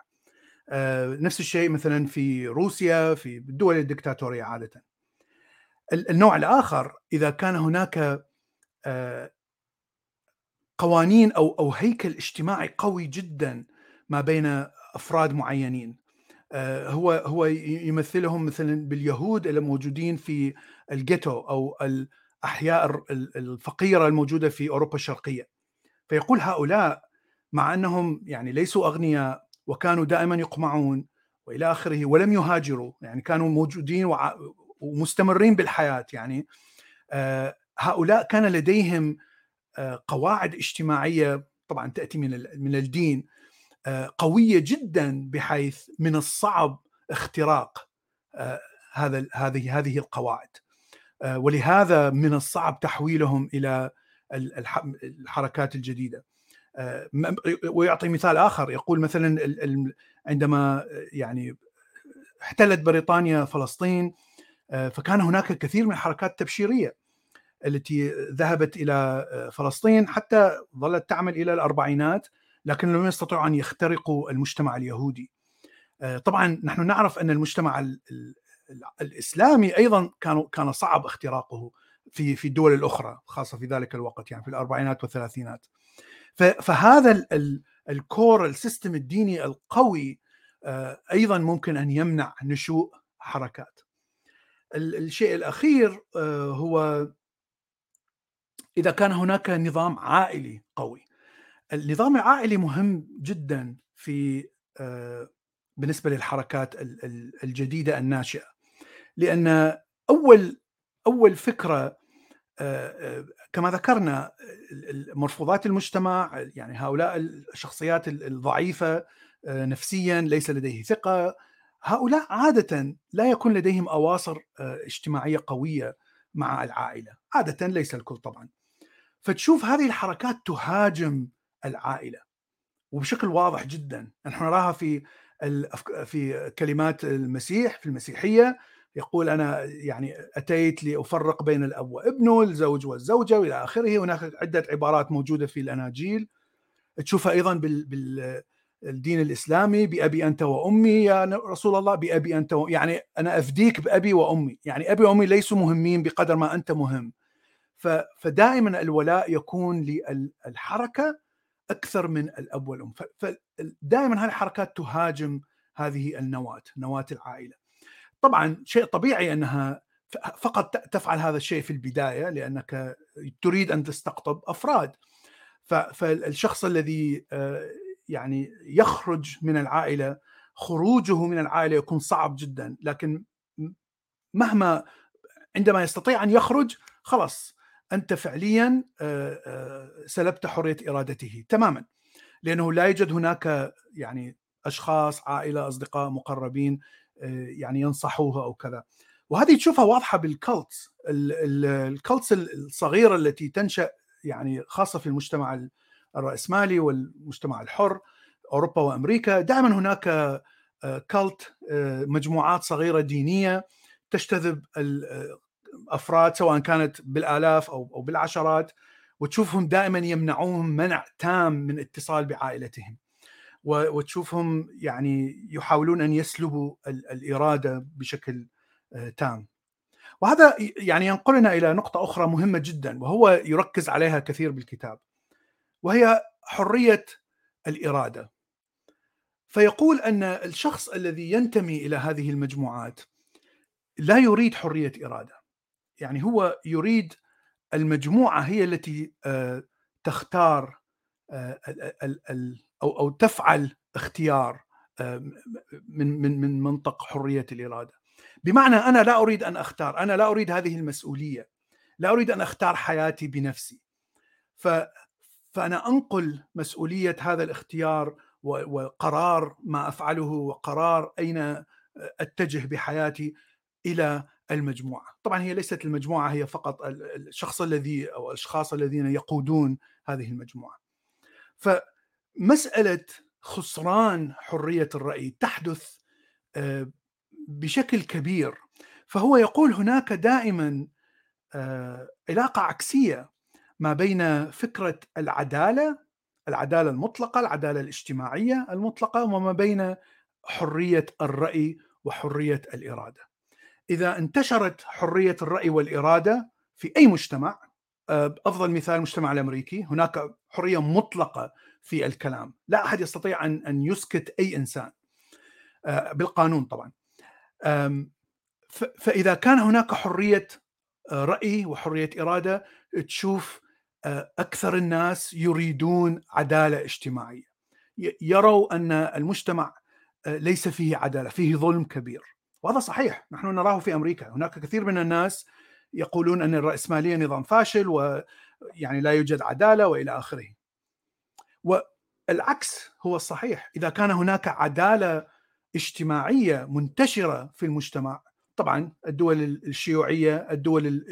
نفس الشيء مثلا في روسيا في الدول الدكتاتورية عادة. النوع الآخر إذا كان هناك آه، قوانين أو أو هيكل اجتماعي قوي جدا ما بين أفراد معينين. آه، هو هو يمثلهم مثلا باليهود اللي موجودين في الجيتو أو الأحياء الفقيرة الموجودة في أوروبا الشرقية. فيقول هؤلاء مع أنهم يعني ليسوا أغنياء وكانوا دائما يقمعون وإلى آخره ولم يهاجروا يعني كانوا موجودين ومستمرين بالحياة. يعني آه، هؤلاء كان لديهم آه، قواعد اجتماعية طبعا تأتي من من الدين آه، قوية جدا بحيث من الصعب اختراق هذا هذه هذه القواعد. ولهذا من الصعب تحويلهم إلى الحركات الجديدة. ويعطي مثال آخر يقول مثلا عندما يعني احتلت بريطانيا فلسطين آه، فكان هناك الكثير من الحركات التبشيرية التي ذهبت إلى آه، فلسطين حتى ظلت تعمل إلى الأربعينات لكن لم يستطيعوا أن يخترقوا المجتمع اليهودي. آه، طبعا نحن نعرف أن المجتمع الإسلامي أيضا كان كان صعب اختراقه في في الدول الأخرى خاصة في ذلك الوقت يعني في الأربعينات والثلاثينات. فهذا الكور السيستم الديني القوي آه، أيضا ممكن أن يمنع نشوء حركات. الشيء الأخير آه، هو إذا كان هناك نظام عائلي قوي. النظام العائلي مهم جدا في آه، بالنسبة للحركات الجديدة الناشئة لأن أول أول فكرة كما ذكرنا مرفوضات المجتمع يعني هؤلاء الشخصيات الضعيفة آه، نفسيا ليس لديه ثقة. هؤلاء عادة لا يكون لديهم أواصر آه، اجتماعية قوية مع العائلة. عادة ليس الكل طبعا. فتشوف هذه الحركات تهاجم العائلة. وبشكل واضح جدا. نحن نراها في في كلمات المسيح في المسيحية. يقول أنا يعني أتيت لأفرق بين الأب وابنه الزوج والزوجة وإلى آخره. هناك عدة عبارات موجودة في الأناجيل. تشوفها أيضا بال, بال الدين الإسلامي بأبي أنت وأمي يا رسول الله بأبي أنت و... يعني أنا أفديك بأبي وأمي. يعني أبي وأمي ليسوا مهمين بقدر ما أنت مهم. ف... فدائما الولاء يكون للحركه أكثر من الأب والأم. فدائما هذه الحركات تهاجم هذه النواة نواة العائلة. طبعا شيء طبيعي أنها فقط تفعل هذا الشيء في البداية لأنك تريد أن تستقطب أفراد. فالشخص الذي آه، يعني يخرج من العائلة خروجه من العائلة يكون صعب جدا. لكن مهما عندما يستطيع أن يخرج خلاص أنت فعليا آه، آه، سلبت حرية إرادته تماما. لأنه لا يوجد هناك يعني أشخاص عائلة أصدقاء مقربين يعني ينصحوه أو كذا. وهذه تشوفها واضحة بال cults ال cults الصغيرة التي تنشأ يعني خاصة في المجتمع الرأسمالي والمجتمع الحر أوروبا وأمريكا. دائما هناك cult مجموعات صغيرة دينية تجتذب أفراد سواء كانت بالآلاف أو بالعشرات وتشوفهم دائما يمنعوهم منع تام من اتصال بعائلتهم. وتشوفهم يعني يحاولون أن يسلبوا الإرادة بشكل آه، تام. وهذا يعني ينقلنا إلى نقطة أخرى مهمة جدا وهو يركز عليها كثير بالكتاب وهي حرية الإرادة. فيقول أن الشخص الذي ينتمي إلى هذه المجموعات لا يريد حرية إرادة. يعني هو يريد المجموعة هي التي آه، تختار آه، أو أو تفعل اختيار آه، من من من منطق حرية الإرادة. بمعنى أنا لا أريد أن أختار أنا لا أريد هذه المسؤولية لا أريد أن أختار حياتي بنفسي. ف فأنا أنقل مسؤولية هذا الاختيار وقرار ما أفعله وقرار أين أتجه بحياتي إلى المجموعة، طبعا هي ليست المجموعة هي فقط الشخص الذي أو الأشخاص الذين يقودون هذه المجموعة. فمساله خسران حرية الرأي تحدث آه، بشكل كبير. فهو يقول هناك دائما آه، علاقة عكسية ما بين فكرة العدالة العدالة المطلقة العدالة الاجتماعية المطلقة وما بين حرية الرأي وحرية الإرادة. إذا انتشرت حرية الرأي والإرادة في أي مجتمع آه، أفضل مثال المجتمع الأمريكي هناك حرية مطلقة في الكلام. لا أحد يستطيع أن أن يسكت أي إنسان. آه، بالقانون طبعا. فإذا كان هناك حرية آه، رأي وحرية إرادة تشوف أكثر الناس يريدون عدالة اجتماعية. يروا أن المجتمع ليس فيه عدالة فيه ظلم كبير. وهذا صحيح. نحن نراه في أمريكا. هناك كثير من الناس يقولون أن الرأسمالية نظام فاشل ويعني لا يوجد عدالة وإلى آخره. والعكس هو الصحيح. إذا كان هناك عدالة اجتماعية منتشرة في المجتمع طبعا الدول الشيوعية الدول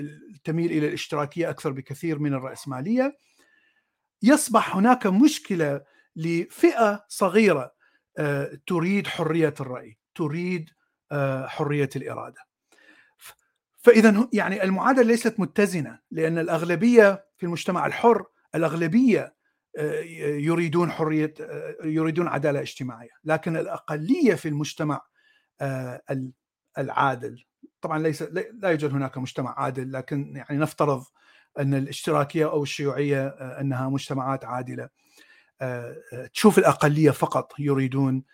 تميل إلى الاشتراكية أكثر بكثير من الرأسمالية يصبح هناك مشكلة لفئة صغيرة آه، تريد حرية الرأي تريد آه، حرية الإرادة. فإذا يعني المعادلة ليست متزنة لأن الأغلبية في المجتمع الحر الأغلبية يريدون حرية يريدون عدالة اجتماعية. لكن الأقلية في المجتمع العادل. طبعا ليس لا يوجد هناك مجتمع عادل لكن يعني نفترض أن الاشتراكية أو الشيوعية آه، أنها مجتمعات عادلة. تشوف الأقلية فقط يريدون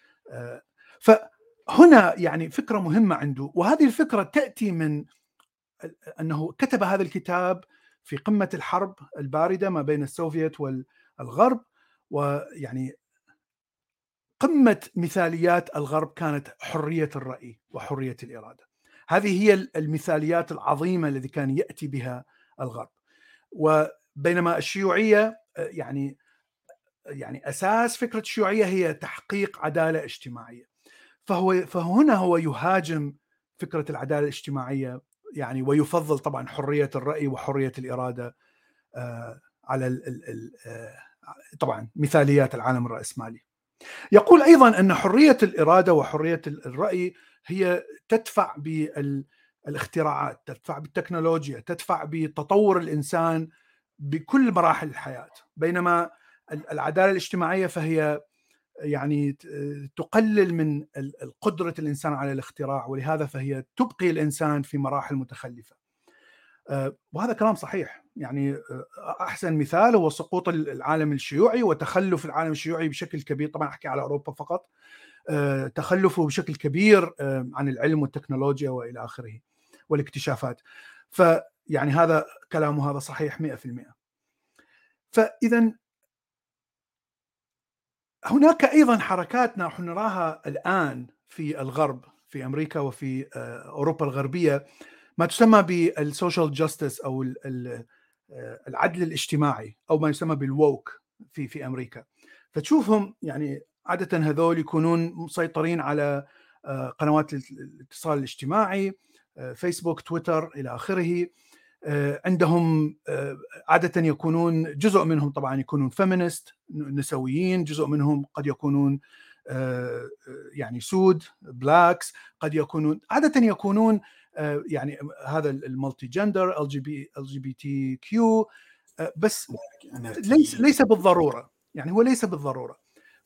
فهنا يعني فكرة مهمة عنده. وهذه الفكرة تأتي من أنه كتب هذا الكتاب في قمة الحرب الباردة ما بين السوفيت والغرب ويعني قمة مثاليات الغرب كانت حرية الرأي وحرية الإرادة. هذه هي المثاليات العظيمة التي كان يأتي بها الغرب. وبينما الشيوعية يعني يعني أساس فكرة الشيوعية هي تحقيق عدالة اجتماعية. فهو فهنا هو يهاجم فكرة العدالة الاجتماعية يعني ويفضل طبعا حرية الرأي وحرية الإرادة على آه، طبعا مثاليات العالم الرأسمالي. يقول أيضا أن حرية الإرادة وحرية الرأي هي تدفع بالاختراعات، تدفع بالتكنولوجيا، تدفع بتطور الإنسان بكل مراحل الحياة، بينما العدالة الاجتماعية فهي يعني تقلل من قدرة الإنسان على الاختراع ولهذا فهي تبقي الإنسان في مراحل متخلفة. آه، وهذا كلام صحيح يعني آه، أحسن مثال هو سقوط العالم الشيوعي وتخلف العالم الشيوعي بشكل كبير. طبعا أحكي على أوروبا فقط. آه، تخلفه بشكل كبير عن العلم والتكنولوجيا وإلى آخره والاكتشافات. فيعني هذا كلامه هذا صحيح 100% فاذا هناك أيضا حركات نحن نراها الآن في الغرب في أمريكا وفي أوروبا الغربية ما تسمى بال social justice أو العدل الاجتماعي أو ما يسمى بال woke في في أمريكا. فتشوفهم يعني عادة هذول يكونون مسيطرين على آه، قنوات الاتصال الاجتماعي آه، فيسبوك تويتر إلى آخره. آه، عندهم عادة يكونون جزء منهم طبعا يكونون feminist نسويين جزء منهم قد يكونون يعني سود blacks قد يكونون عادة يكونون آه، يعني هذا ال multi gender ال جي بي ال جي بي تي كيو بس ليس ليس بالضرورة يعني هو ليس بالضرورة.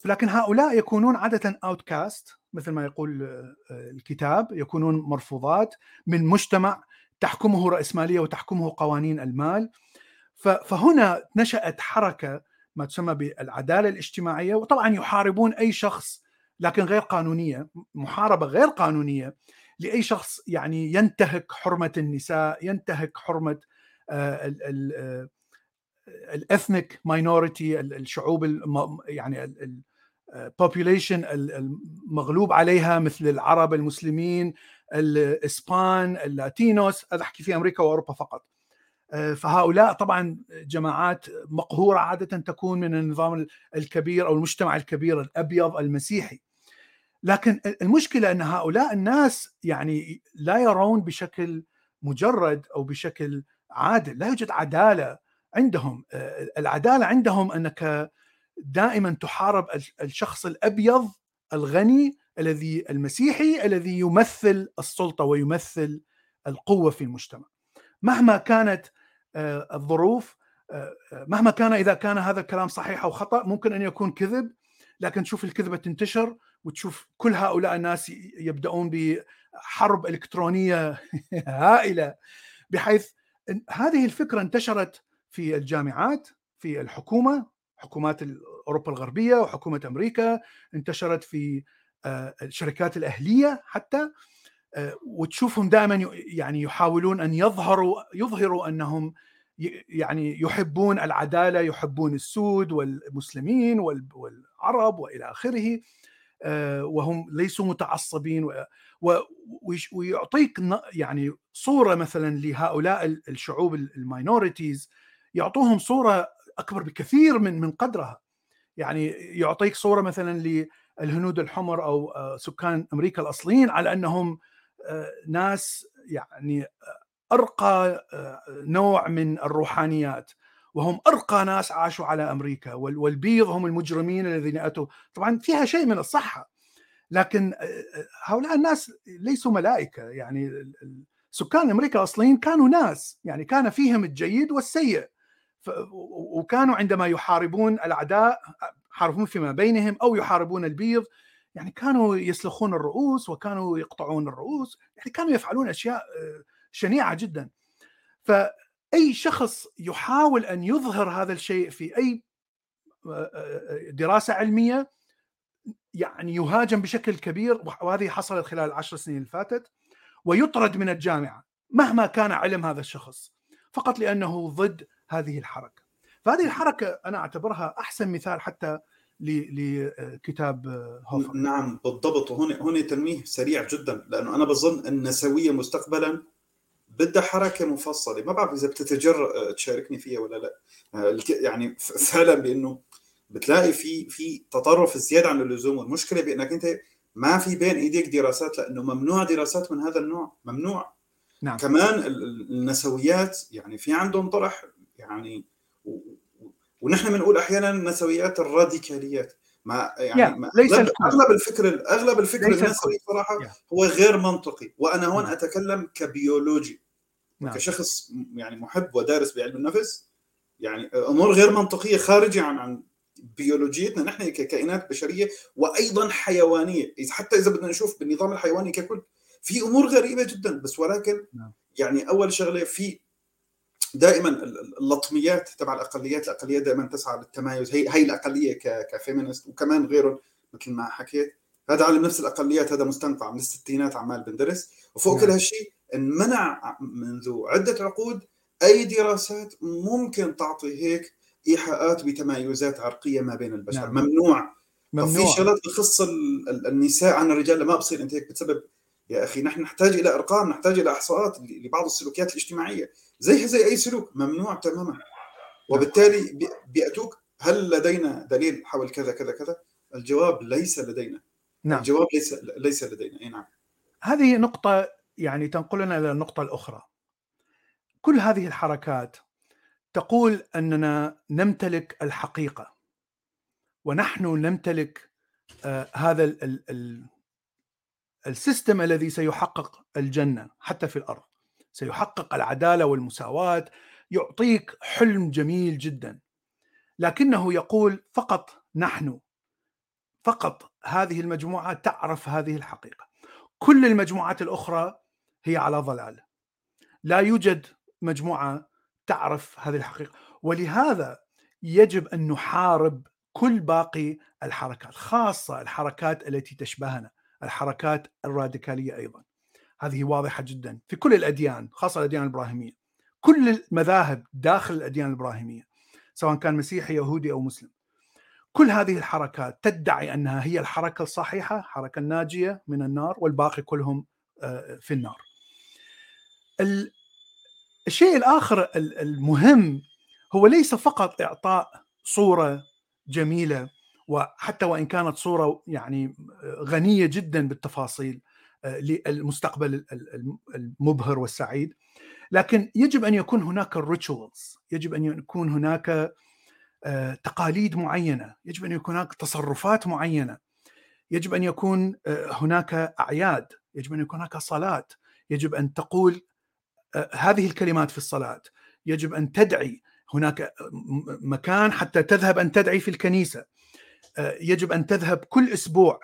لكن هؤلاء يكونون عادة outcast مثل ما يقول آه، الكتاب يكونون مرفوضات من مجتمع تحكمه رأسمالية وتحكمه قوانين المال. فهنا نشأت حركة ما تسمى بالعدالة الاجتماعية وطبعا يحاربون أي شخص لكن غير قانونية محاربة غير قانونية. لأي شخص يعني ينتهك حرمة النساء ينتهك حرمة الاثنيك آه، minority الشعوب يعني ال population المغلوب عليها مثل العرب المسلمين الاسبان ال Latinos هذا أحكي في أمريكا وأوروبا فقط. آه، فهؤلاء طبعا جماعات مقهورة عادة تكون من النظام الكبير أو المجتمع الكبير الأبيض المسيحي. لكن المشكلة إن هؤلاء الناس يعني لا يرون بشكل مجرد أو بشكل عادل لا يوجد عدالة عندهم. العدالة عندهم أنك دائما تحارب الشخص الأبيض الغني الذي المسيحي الذي يمثل السلطة ويمثل القوة في المجتمع. مهما كانت الظروف مهما كان إذا كان هذا الكلام صحيح أو خطأ ممكن أن يكون كذب لكن تشوف الكذبة تنتشر وتشوف كل هؤلاء الناس يبدأون بحرب إلكترونية هائلة بحيث هذه الفكرة انتشرت في الجامعات في الحكومة حكومات أوروبا الغربية وحكومة أمريكا انتشرت في آه، الشركات الأهلية حتى آه، وتشوفهم دائما يعني يحاولون أن يظهروا يظهروا أنهم يعني يحبون العدالة يحبون السود والمسلمين والعرب وإلى آخره. وهم ليسوا متعصبين ويعطيك يعني صورة مثلا لهؤلاء الشعوب الماينورتيز يعطوهم صورة أكبر بكثير من من قدرها. يعني يعطيك صورة مثلا للهنود الحمر أو آه، سكان أمريكا الأصليين على أنهم آه، ناس يعني أرقى نوع من الروحانيات. وهم أرقى ناس عاشوا على أمريكا والبيض هم المجرمين الذين أتوا. طبعا فيها شيء من الصحة لكن هؤلاء الناس ليسوا ملائكة. يعني سكان أمريكا الاصليين كانوا ناس. يعني كان فيهم الجيد والسيء. وكانوا عندما يحاربون الأعداء يحاربون فيما بينهم أو يحاربون البيض يعني كانوا يسلخون الرؤوس وكانوا يقطعون الرؤوس. يعني كانوا يفعلون أشياء شنيعة جدا. ف أي شخص يحاول أن يظهر هذا الشيء في أي دراسة علمية يعني يهاجم بشكل كبير وهذه حصلت خلال العشر سنين اللي فاتت ويطرد من الجامعة مهما كان علم هذا الشخص فقط لأنه ضد هذه الحركة. فهذه الحركة أنا أعتبرها أحسن مثال حتى لكتاب هوفر. نعم بالضبط. وهنا هنا تنويه سريع جدا لأنه أنا بظن النسويه مستقبلا بدها حركة مفصلة. ما بعرف إذا بتتجرأ تشاركني فيها ولا لا. يعني فعلا بإنه بتلاقي في في تطرف زيادة عن اللزوم والمشكلة بإنك أنت ما في بين إيديك دراسات لأنه ممنوع دراسات من هذا النوع. ممنوع. نعم. كمان النسويات يعني في عندهم طرح يعني ونحن بنقول أحيانا نسويات الراديكاليات. ما يعني ما ليس اغلب, أغلب الفكر أغلب الفكر النسوي صراحة هو غير منطقي. وأنا هون نعم. أتكلم كبيولوجي. نعم. كشخص يعني محب ودارس بعلم النفس يعني أمور غير منطقية خارجة عن عن بيولوجيتنا نحن ككائنات بشرية وأيضا حيوانية. حتى إذا بدنا نشوف بالنظام الحيواني ككل في أمور غريبة جدا. بس ولكن نعم. يعني أول شغلة في دائما اللطميات تبع الأقليات. الاقليات دائما تسعى للتمايز هي هي الأقلية كفيمينست وكمان غيرهم مثل ما حكيت. هذا علم نفس الأقليات. هذا مستنقع من الستينات عمال بندرس. وفوق نعم. كل هالشيء انمنع منذ عدة عقود أي دراسات ممكن تعطي هيك إيحاءات بتمايزات عرقية ما بين البشر. نعم. ممنوع. ممنوع. في شغلات تخص النساء عن الرجال. ما بصير أنت هيك بتسبب. يا أخي نحن نحتاج إلى إرقام نحتاج إلى إحصاءات لبعض السلوكيات الاجتماعية. زيها زي أي سلوك. ممنوع تماما. نعم. وبالتالي بيأتوك هل لدينا دليل حول كذا كذا كذا؟ الجواب ليس لدينا. نعم. الجواب ليس ليس لدينا. أي نعم. هذه نقطة يعني تنقلنا إلى النقطة الأخرى. كل هذه الحركات تقول أننا نمتلك الحقيقة ونحن نمتلك آه هذا ال ال ال السيستم الذي سيحقق الجنة حتى في الأرض. سيحقق العدالة والمساواة يعطيك حلم جميل جدا. لكنه يقول فقط نحن فقط هذه المجموعة تعرف هذه الحقيقة. كل المجموعات الأخرى هي على ضلال لا يوجد مجموعة تعرف هذه الحقيقة. ولهذا يجب أن نحارب كل باقي الحركات خاصة الحركات التي تشبهنا الحركات الراديكالية أيضا. هذه واضحة جدا في كل الأديان خاصة الأديان الإبراهيمية. كل المذاهب داخل الأديان الإبراهيمية سواء كان مسيحي يهودي أو مسلم. كل هذه الحركات تدعي أنها هي الحركة الصحيحة حركة الناجيه من النار والباقي كلهم آه، في النار. الشيء الآخر المهم هو ليس فقط إعطاء صورة جميلة وحتى وإن كانت صورة يعني غنية جدا بالتفاصيل آه، للمستقبل المبهر والسعيد لكن يجب أن يكون هناك الريتشوالز يجب أن يكون هناك آه، تقاليد معينة يجب أن يكون هناك تصرفات معينة يجب أن يكون آه، هناك أعياد يجب أن يكون هناك صلاة يجب أن تقول هذه الكلمات في الصلاة. يجب أن تدعي هناك مكان حتى تذهب أن تدعي في الكنيسة. يجب أن تذهب كل أسبوع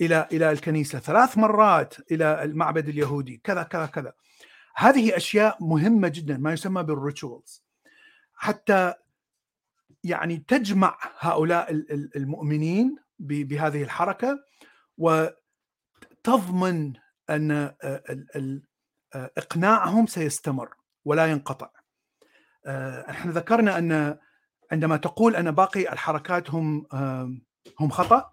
إلى إلى الكنيسة. ثلاث مرات إلى المعبد اليهودي. كذا كذا كذا. هذه أشياء مهمة جدا ما يسمى بال rituals حتى يعني تجمع هؤلاء المؤمنين بهذه الحركة وتضمن أن إقناعهم سيستمر ولا ينقطع. إحنا ذكرنا أن عندما تقول أن باقي الحركات هم هم خطأ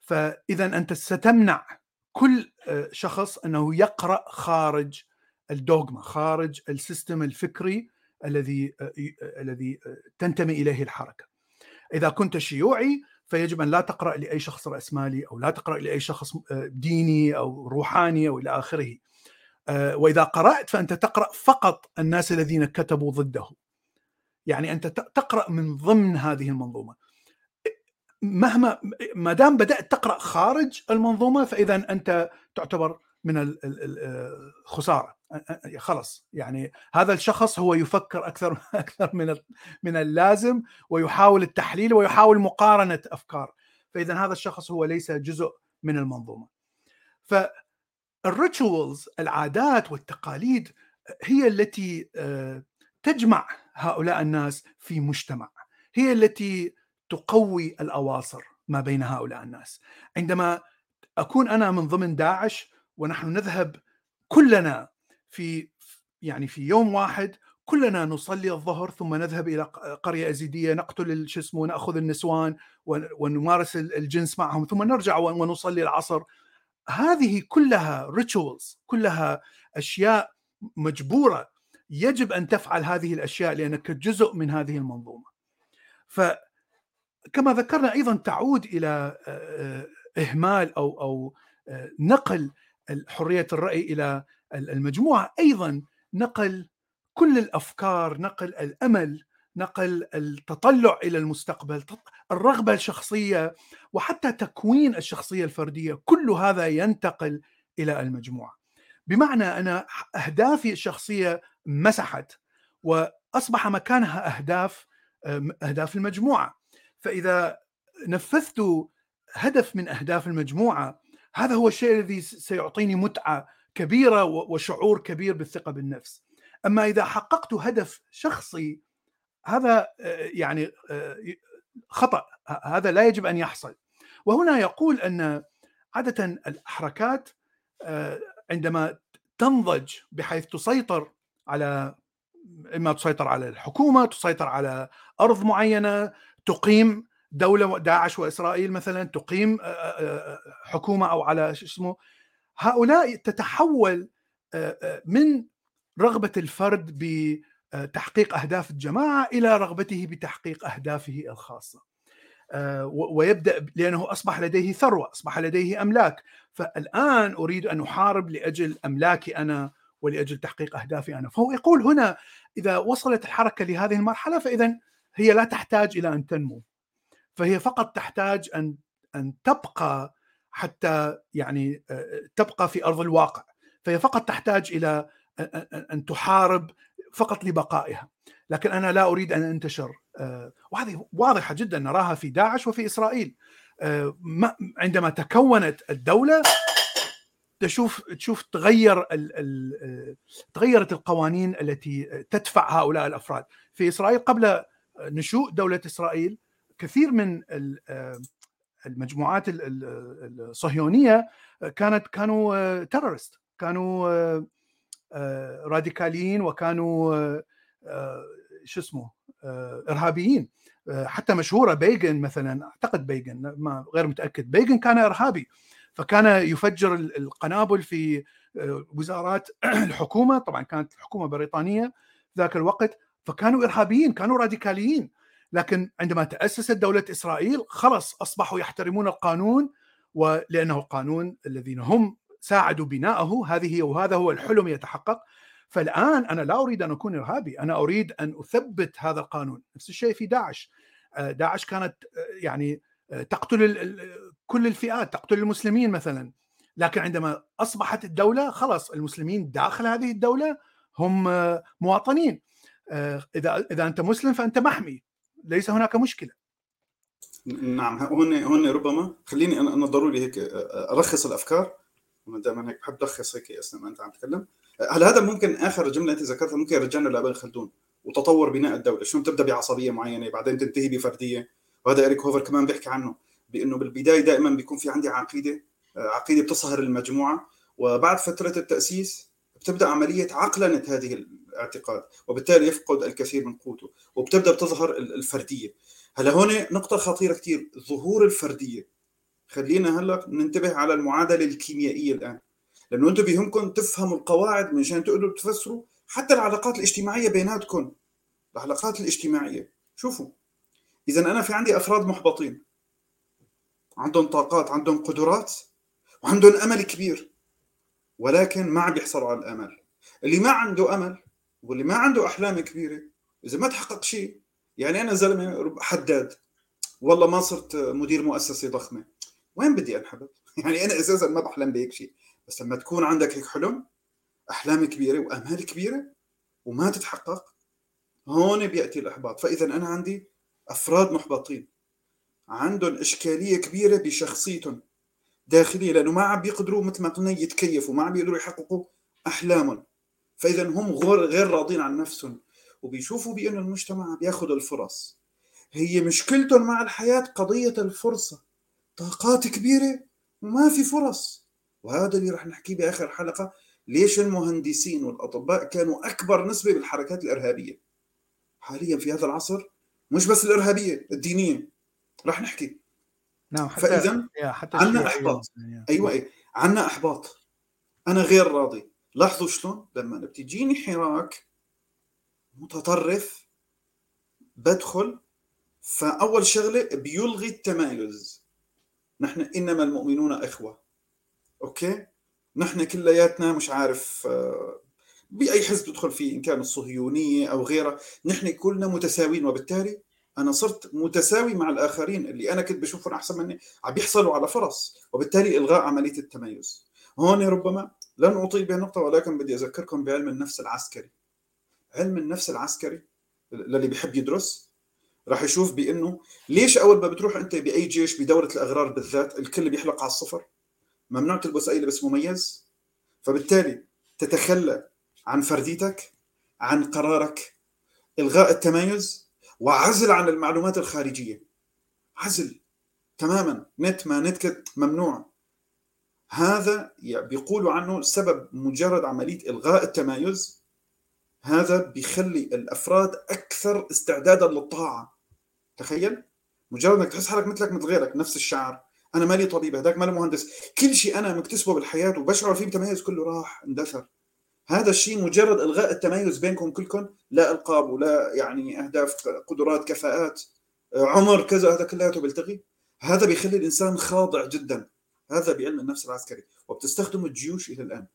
فاذا أنت ستمنع كل شخص أنه يقرأ خارج الدوغما خارج السيستم الفكري الذي الذي تنتمي إليه الحركة. إذا كنت شيوعي فيجب أن لا تقرأ لأي شخص رأسمالي أو لا تقرأ لأي شخص ديني أو روحاني أو إلى آخره. آه، وإذا قرأت فأنت تقرأ فقط الناس الذين كتبوا ضده. يعني أنت تقرأ من ضمن هذه المنظومة. مهما ما دام بدأت تقرأ خارج المنظومة فإذا أنت تعتبر من الخساره خلص يعني هذا الشخص هو يفكر أكثر أكثر من من اللازم ويحاول التحليل ويحاول مقارنة أفكار. فإذا هذا الشخص هو ليس جزء من المنظومة. ف الريتشوالز العادات والتقاليد هي التي آه، تجمع هؤلاء الناس في مجتمع. هي التي تقوي الأواصر ما بين هؤلاء الناس. عندما أكون أنا من ضمن داعش ونحن نذهب كلنا في يعني في يوم واحد كلنا نصلي الظهر ثم نذهب إلى قرية أزيدية نقتل شو اسمه نأخذ النسوان ونمارس الجنس معهم ثم نرجع ونصلي العصر. هذه كلها ريتشولز كلها أشياء مجبورة يجب أن تفعل هذه الأشياء لأنك جزء من هذه المنظومة. فكما ذكرنا أيضا تعود إلى إهمال أو أو نقل حرية الرأي إلى المجموعة أيضا نقل كل الأفكار نقل الأمل نقل التطلع إلى المستقبل الرغبة الشخصية وحتى تكوين الشخصية الفردية كل هذا ينتقل إلى المجموعة. بمعنى أنا أهدافي الشخصية مسحت وأصبح مكانها أهداف أهداف المجموعة. فإذا نفذت هدف من أهداف المجموعة هذا هو الشيء الذي سيعطيني متعة كبيرة وشعور كبير بالثقة بالنفس. أما إذا حققت هدف شخصي هذا يعني خطأ هذا لا يجب أن يحصل. وهنا يقول أن عادة الحركات عندما تنضج بحيث تسيطر على إما تسيطر على الحكومة تسيطر على أرض معينة تقيم دولة داعش وإسرائيل مثلا تقيم حكومة أو على اسمه هؤلاء تتحول من رغبة الفرد بتحقيق أهداف الجماعة إلى رغبته بتحقيق أهدافه الخاصة. ويبدأ لأنه أصبح لديه ثروة أصبح لديه أملاك. فالآن أريد أن أحارب لأجل أملاكي أنا ولأجل تحقيق أهدافي أنا. فهو يقول هنا إذا وصلت الحركة لهذه المرحلة فاذا هي لا تحتاج إلى أن تنمو. فهي فقط تحتاج ان أن تبقى حتى يعني تبقى في أرض الواقع. فهي فقط تحتاج إلى أن تحارب فقط لبقائها. لكن أنا لا أريد أن أنتشر وهذه واضحة جدا نراها في داعش وفي إسرائيل. عندما تكونت الدولة تشوف تشوف تغير ال تغيرت القوانين التي تدفع هؤلاء الأفراد. في إسرائيل قبل نشوء دولة إسرائيل كثير من المجموعات الصهيونية كانت كانوا تيرورست كانوا راديكاليين وكانوا شو اسمه إرهابيين. حتى مشهورة بيجن مثلا أعتقد بيجن ما غير متأكد. بيجن كان إرهابي فكان يفجر القنابل في وزارات الحكومة. طبعا كانت الحكومة بريطانية ذاك الوقت فكانوا إرهابيين كانوا راديكاليين. لكن عندما تأسست دولة إسرائيل خلص أصبحوا يحترمون القانون ولأنه القانون الذين هم ساعدوا بناءه هذه وهذا هو الحلم يتحقق. فالآن أنا لا أريد أن أكون إرهابي أنا أريد أن أثبت هذا القانون. نفس الشيء في داعش. داعش كانت يعني تقتل كل الفئات تقتل المسلمين مثلا. لكن عندما أصبحت الدولة خلاص المسلمين داخل هذه الدولة هم مواطنين. إذا إذا أنت مسلم فأنت محمي. ليس هناك مشكلة. نعم هون هون ربما خليني أنا ضروري هيك الخص الأفكار. دائما هيك بحب ألخص هيك اثناء ما أنت عم تتكلم؟ هل هذا ممكن آخر جملة أنت ذكرتها؟ ممكن يرجعنا لابن خلدون وتطور بناء الدولة شلون تبدأ بعصبية معينة بعدين تنتهي بفردية؟ وهذا اريك هوفر كمان بيحكي عنه بأنه بالبداية دائما بيكون في عندي عقيدة عقيدة بتصهر المجموعة وبعد فترة التأسيس بتبدأ عملية عقلنة هذه الاعتقاد وبالتالي يفقد الكثير من قوته وبتبدأ بتظهر الفردية. هلا هون نقطة خطيرة كثير ظهور الفردية. خلينا هلا ننتبه على المعادلة الكيميائية الآن. لأنه أنتم بيهمكم تفهموا القواعد مشان تقدروا تفسروا حتى العلاقات الاجتماعية بيناتكم. العلاقات الاجتماعية. شوفوا. اذا أنا في عندي أفراد محبطين. عندهم طاقات عندهم قدرات وعندهم أمل كبير. ولكن ما عم بيحصلوا على الأمل. اللي ما عنده أمل واللي ما عنده أحلام كبيرة إذا ما تحقق شيء يعني أنا زلمة حداد. والله ما صرت مدير مؤسسة ضخمة. وين بدي انحبط يعني أنا أساسا ما بحلم بهيك شيء. بس لما تكون عندك هيك حلم احلام كبيرة وأمال كبيرة وما تتحقق هون بيأتي الإحباط. فاذا أنا عندي أفراد محبطين. عندهم إشكالية كبيرة بشخصيتهم داخلية لأنه ما عم بيقدروا مثل ما قلنا يتكيفوا ما عم بيقدروا يحققوا أحلامهم. فاذا هم غير غير راضين عن نفسهم وبيشوفوا بانه المجتمع بياخذ الفرص. هي مشكلتهم مع الحياة قضية الفرصة. طاقات كبيرة وما في فرص. وهذا اللي رح نحكيه بآخر حلقة. ليش المهندسين والأطباء كانوا أكبر نسبة بالحركات الإرهابية؟ حاليا في هذا العصر مش بس الإرهابية الدينية. رح نحكي. نعم حتى فإذا حتى عنا إحباط. أيوة أيوة عنا إحباط. أنا غير راضي. لاحظوا شلون؟ لما بتجيني حراك متطرف بدخل فأول شغلة بيلغي التمايز نحن إنما المؤمنون إخوة. أوكي؟ نحن كلياتنا مش عارف آه، بأي حزب تدخل فيه إن كان الصهيونية أو غيرها. نحن كلنا متساويين وبالتالي أنا صرت متساوي مع الآخرين. اللي أنا كنت بشوفهم أحسن مني عم بيحصلوا على فرص. وبالتالي إلغاء عملية التميز. هون ربما لن أطيل بهالنقطة ولكن بدي أذكركم بعلم النفس العسكري. علم النفس العسكري للي بيحب يدرس راح يشوف بإنه ليش أول ما بتروح أنت بأي جيش بدوره الأغرار بالذات الكل بيحلق على الصفر؟ ممنوع تلبس أي لبس مميز؟ فبالتالي تتخلى عن فرديتك عن قرارك إلغاء التميز وعزل عن المعلومات الخارجية. عزل تماما. نت ما نت ممنوع. هذا بيقولوا عنه سبب مجرد عملية إلغاء التمايز هذا بيخلي الأفراد أكثر استعدادا للطاعة. تخيل؟ مجرد إنك تحس حالك مثلك مثل غيرك نفس الشعر. أنا مالي طبيب هذاك مالي مهندس. كل شيء أنا مكتسبه بالحياة وبشعر فيه بتميز كله راح اندثر. هذا الشيء مجرد إلغاء التميز بينكم كلكم لا إلقاب ولا يعني أهداف قدرات كفاءات عمر كذا هذا كلياته بيلتغي. هذا بيخلي الإنسان خاضع جدا. هذا بعلم النفس العسكري. وبتستخدم الجيوش إلى الآن.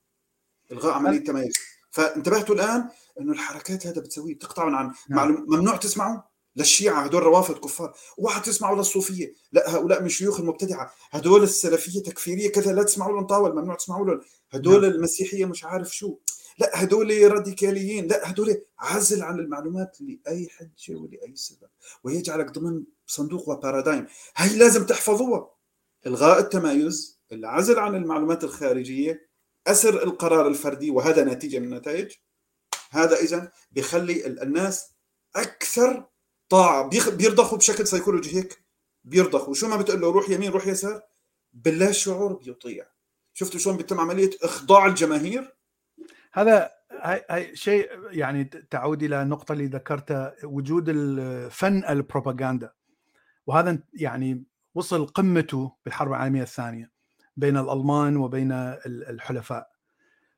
إلغاء عملية التميز. فانتبهتوا الآن إنه الحركات هذا بتسويه بتقطعوا عن نعم. ممنوع تسمعوا للشيعة هدول روافض كفار. اوعى تسمعوا للصوفية لا هؤلاء من الشيوخ المبتدعة. هدول السلفية تكفيرية كذا لا تسمعوا لهم طاول ممنوع تسمعوا لهم. هدول نعم. المسيحية مش عارف شو. لا هدول راديكاليين لا هدول عزل عن المعلومات لأي حجة ولأي سبب. ويجعلك ضمن صندوق وبارادايم. هي لازم تحفظوها. إلغاء التمايز العزل عن المعلومات الخارجية أسر القرار الفردي وهذا نتيجة من النتائج. هذا إذا بيخلي الناس أكثر طاعة بيرضخوا بشكل سيكولوجي هيك؟ بيرضخوا شو ما بتقول له روح يمين روح يسار؟ بالله شعور بيطيع. شفتوا شلون بيتم عملية إخضاع الجماهير؟ هذا هاي شيء يعني تعود إلى النقطه اللي ذكرتها وجود الفن البروباغندا. وهذا يعني وصل قمته بالحرب العالمية الثانية بين الألمان وبين الحلفاء.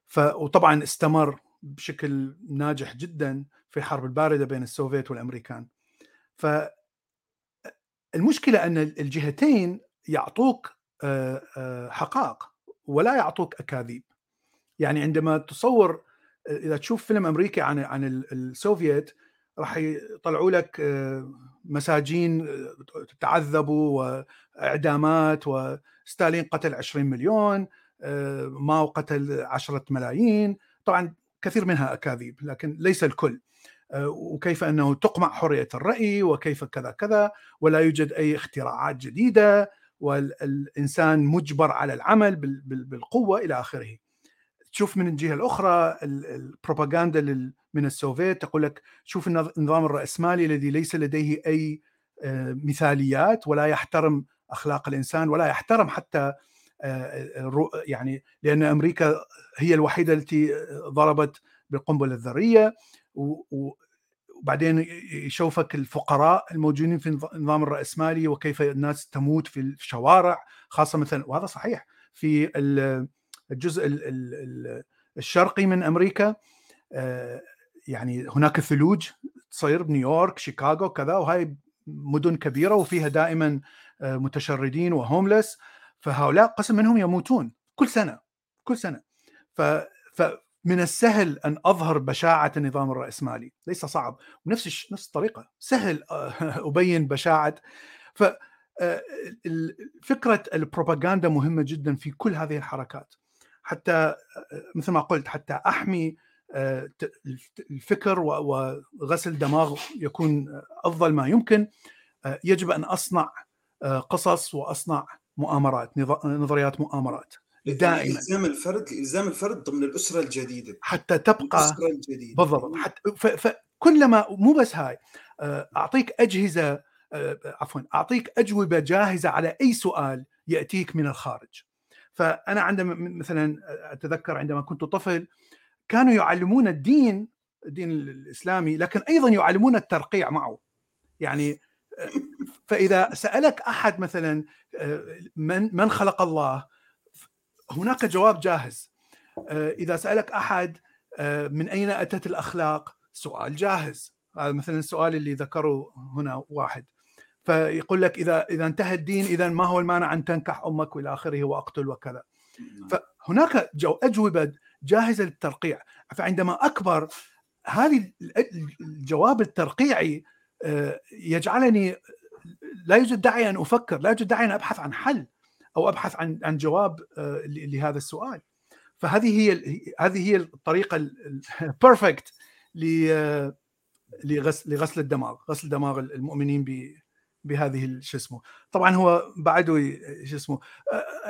ف وطبعا استمر بشكل ناجح جدا في الحرب الباردة بين السوفيت والأمريكان. ف المشكلة أن الجهتين يعطوك حقائق ولا يعطوك أكاذيب. يعني عندما تصور إذا تشوف فيلم أمريكي عن عن السوفيت راح يطلعوا لك مساجين تعذبوا وإعدامات وستالين قتل 20 مليون ماو قتل 10 ملايين. طبعا كثير منها أكاذيب لكن ليس الكل. وكيف أنه تقمع حرية الرأي وكيف كذا كذا ولا يوجد أي اختراعات جديدة والإنسان مجبر على العمل بالقوة إلى آخره. تشوف من الجهة الأخرى البروباغندا من السوفيت تقول لك شوف النظام الرأسمالي الذي ليس لديه أي مثاليات ولا يحترم أخلاق الإنسان ولا يحترم حتى يعني لأن أمريكا هي الوحيدة التي ضربت بالقنبلة الذرية وبعدين يشوفك الفقراء الموجودين في النظام الرأسمالي وكيف الناس تموت في الشوارع خاصة مثلا وهذا صحيح. في الجزء الشرقي من أمريكا آه، يعني هناك ثلوج تصير بنيويورك شيكاغو كذا وهاي مدن كبيرة وفيها دائما آه، متشردين وهوملس فهؤلاء قسم منهم يموتون كل سنة كل سنة. ف من السهل أن أظهر بشاعة النظام الرأسمالي. ليس صعب. ونفس نفس الطريقة. سهل أبين بشاعة. ف آه، فكرة البروباغندا مهمة جدا في كل هذه الحركات. حتى آه، مثل ما قلت حتى أحمي آه، الفكر وغسل دماغ يكون أفضل ما يمكن. يجب أن أصنع قصص وأصنع مؤامرات نظريات مؤامرات. دائما. الزام الفرد الزام الفرد ضمن الأسرة الجديدة. حتى تبقى الأسرة الجديدة. بالضبط. حتى فكلما مو بس هاي آه، أعطيك أجهزة عفوا أعطيك أجوبة جاهزة على أي سؤال يأتيك من الخارج. فأنا عندما مثلا أتذكر عندما كنت طفل كانوا يعلمون الدين الدين الإسلامي لكن أيضا يعلمون الترقيع معه. يعني فإذا سألك أحد مثلا من من خلق الله؟ هناك جواب جاهز. إذا سألك أحد من أين أتت الأخلاق؟ سؤال جاهز. هذا مثلا السؤال اللي ذكره هنا واحد. فيقول لك إذا إذا انتهى الدين اذا ما هو المانع أن تنكح أمك وإلى آخره وأقتل وكذا. نعم. فهناك جو أجوبة جاهزة للترقيع. فعندما أكبر هذه الجواب الترقيعي آه، يجعلني لا يوجد داعي أن أفكر لا يوجد داعي أن أبحث عن حل. أو أبحث عن عن جواب آه، لهذا السؤال. فهذه هي هذه هي الطريقة ال perfect لغسل لغسل الدماغ غسل دماغ المؤمنين بهذه شو اسمه طبعا هو بعده شو اسمه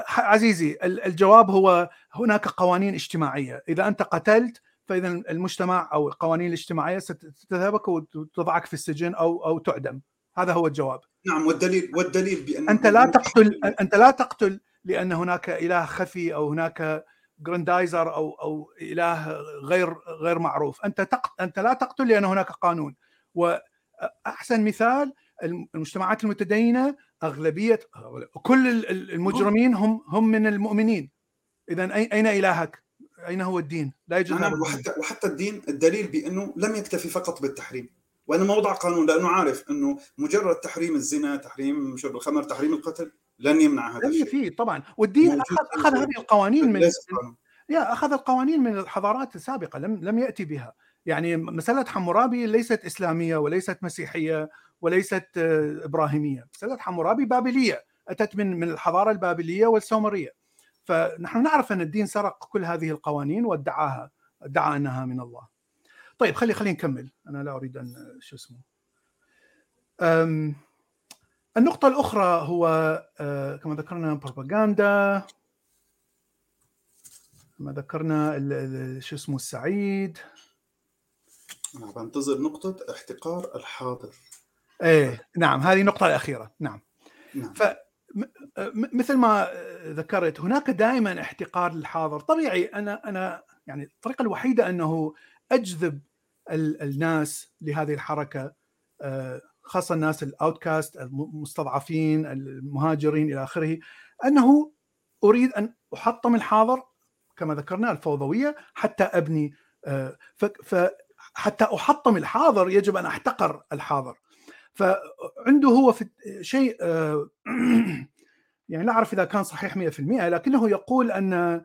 عزيزي الجواب هو هناك قوانين اجتماعية. إذا أنت قتلت فاذا المجتمع أو القوانين الاجتماعية ستذهبك وتضعك في السجن أو أو تعدم. هذا هو الجواب. نعم والدليل والدليل بأن أنت لا تقتل أنت لا تقتل لأن هناك إله خفي أو هناك جراندايزر أو أو إله غير غير معروف. أنت تقت... أنت لا تقتل لأن هناك قانون. وأحسن مثال المجتمعات المتدينة اغلبيه كل المجرمين هم هم من المؤمنين. اذا أين إلهك؟ أين هو الدين؟ لا يوجد نعم وحتى وحتى الدين الدليل بأنه لم يكتفي فقط بالتحريم. وانما وضع قانون لأنه عارف إنه مجرد تحريم الزنا، تحريم شرب الخمر، تحريم القتل لن يمنع هذا الشيء. فيه طبعا. والدين اخذ أخذ هذه القوانين من يا أخذ القوانين من الحضارات السابقة لم لم يأتي بها. يعني مسألة حمورابي ليست إسلامية وليست مسيحية وليست آه، إبراهيمية. مسألة حمورابي بابلية أتت من من الحضارة البابلية والسومرية. فنحن نعرف أن الدين سرق كل هذه القوانين وادعاها ادعى انها من الله. طيب خلي خلينا نكمل. أنا لا أريد أن شو اسمه. النقطة الأخرى هو آه، كما ذكرنا بروباغندا. كما ذكرنا شو اسمه السعيد. أنا بنتظر نقطة احتقار الحاضر. إيه نعم هذه النقطة الأخيرة. نعم, نعم. ف مثل ما ذكرت هناك دائما احتقار للحاضر. طبيعي أنا أنا يعني الطريقة الوحيدة أنه أجذب الناس لهذه الحركة. آه، خاصة الناس الأوتكاست المستضعفين المهاجرين إلى آخره. أنه أريد أن أحطم الحاضر كما ذكرنا الفوضوية حتى أبني. آه، فحتى أحطم الحاضر يجب أن أحتقر الحاضر. فعنده هو في شيء آه، يعني لا أعرف إذا كان صحيح 100% لكنه يقول أن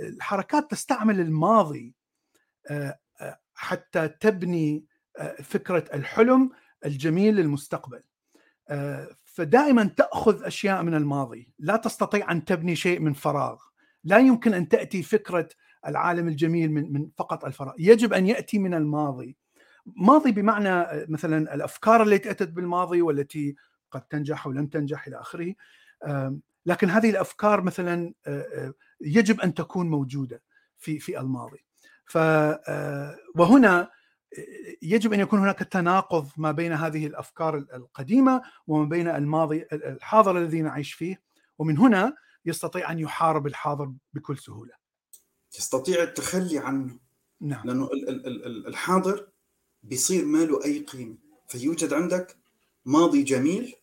الحركات تستعمل الماضي. حتى تبني فكرة الحلم الجميل للمستقبل. فدائما تأخذ أشياء من الماضي. لا تستطيع أن تبني شيء من فراغ. لا يمكن أن تأتي فكرة العالم الجميل من من فقط الفراغ. يجب أن يأتي من الماضي. ماضي بمعنى مثلا الأفكار التي أتت بالماضي والتي قد تنجح ولم تنجح إلى آخره. لكن هذه الأفكار مثلا يجب أن تكون موجودة في في الماضي. ف وهنا يجب أن يكون هناك تناقض ما بين هذه الأفكار القديمة وما بين الماضي الحاضر الذي نعيش فيه ومن هنا يستطيع أن يحارب الحاضر بكل سهولة. يستطيع التخلي عنه. نعم. لأنه الحاضر بيصير ما له أي قيمة، فيوجد عندك ماضي جميل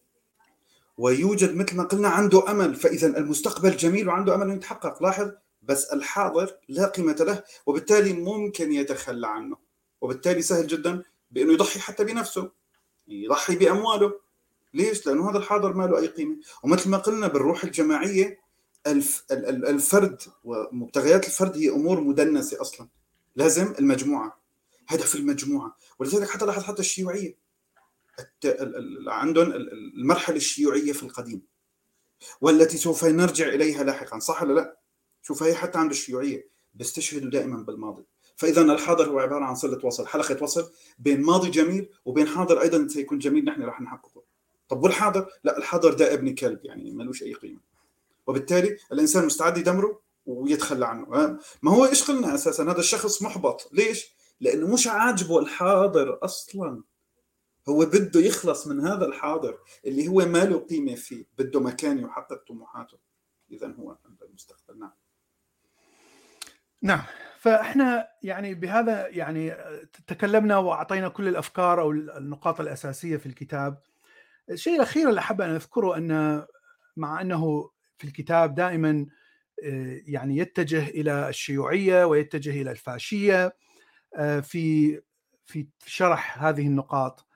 ويوجد مثل ما قلنا عنده أمل، فإذا المستقبل جميل وعنده أمل انه يتحقق، لاحظ بس الحاضر لا قيمة له وبالتالي ممكن يتخلى عنه، وبالتالي سهل جدا بإنه يضحي حتى بنفسه، يضحي بأمواله، ليش؟ لأنه هذا الحاضر ما له أي قيمة، ومثل ما قلنا بالروح الجماعية الف الفرد ومبتغيات الفرد هي أمور مدنسة أصلا. لازم المجموعة. هدف المجموعة. ولذلك حتى لاحظ حتى الشيوعية. عندهم المرحلة الشيوعية في القديم. والتي سوف نرجع إليها لاحقا. صح ولا لا؟ شوف هي حتى عند الشيوعيه بيستشهدوا دائما بالماضي. فاذا الحاضر هو عبارة عن صلة وصل حلقة وصل بين ماضي جميل وبين حاضر أيضا سيكون جميل نحن راح نحققه. طب والحاضر؟ لا الحاضر ده ابن كلب يعني ملوش أي قيمة. وبالتالي الإنسان مستعد يدمره ويتخلى عنه. ما هو إيش قلنا أساسا؟ هذا الشخص محبط. ليش؟ لأنه مش عاجبه الحاضر أصلا. هو بده يخلص من هذا الحاضر اللي هو ما له قيمة فيه بده مكان يحقق طموحاته. اذا هو المستقبل. نعم. نعم. فإحنا يعني بهذا يعني تكلمنا وأعطينا كل الأفكار أو النقاط الأساسية في الكتاب. الشيء الأخير اللي أحب أن أذكره أن مع أنه في الكتاب دائما آه، يعني يتجه إلى الشيوعية ويتجه إلى الفاشية آه، في في شرح هذه النقاط.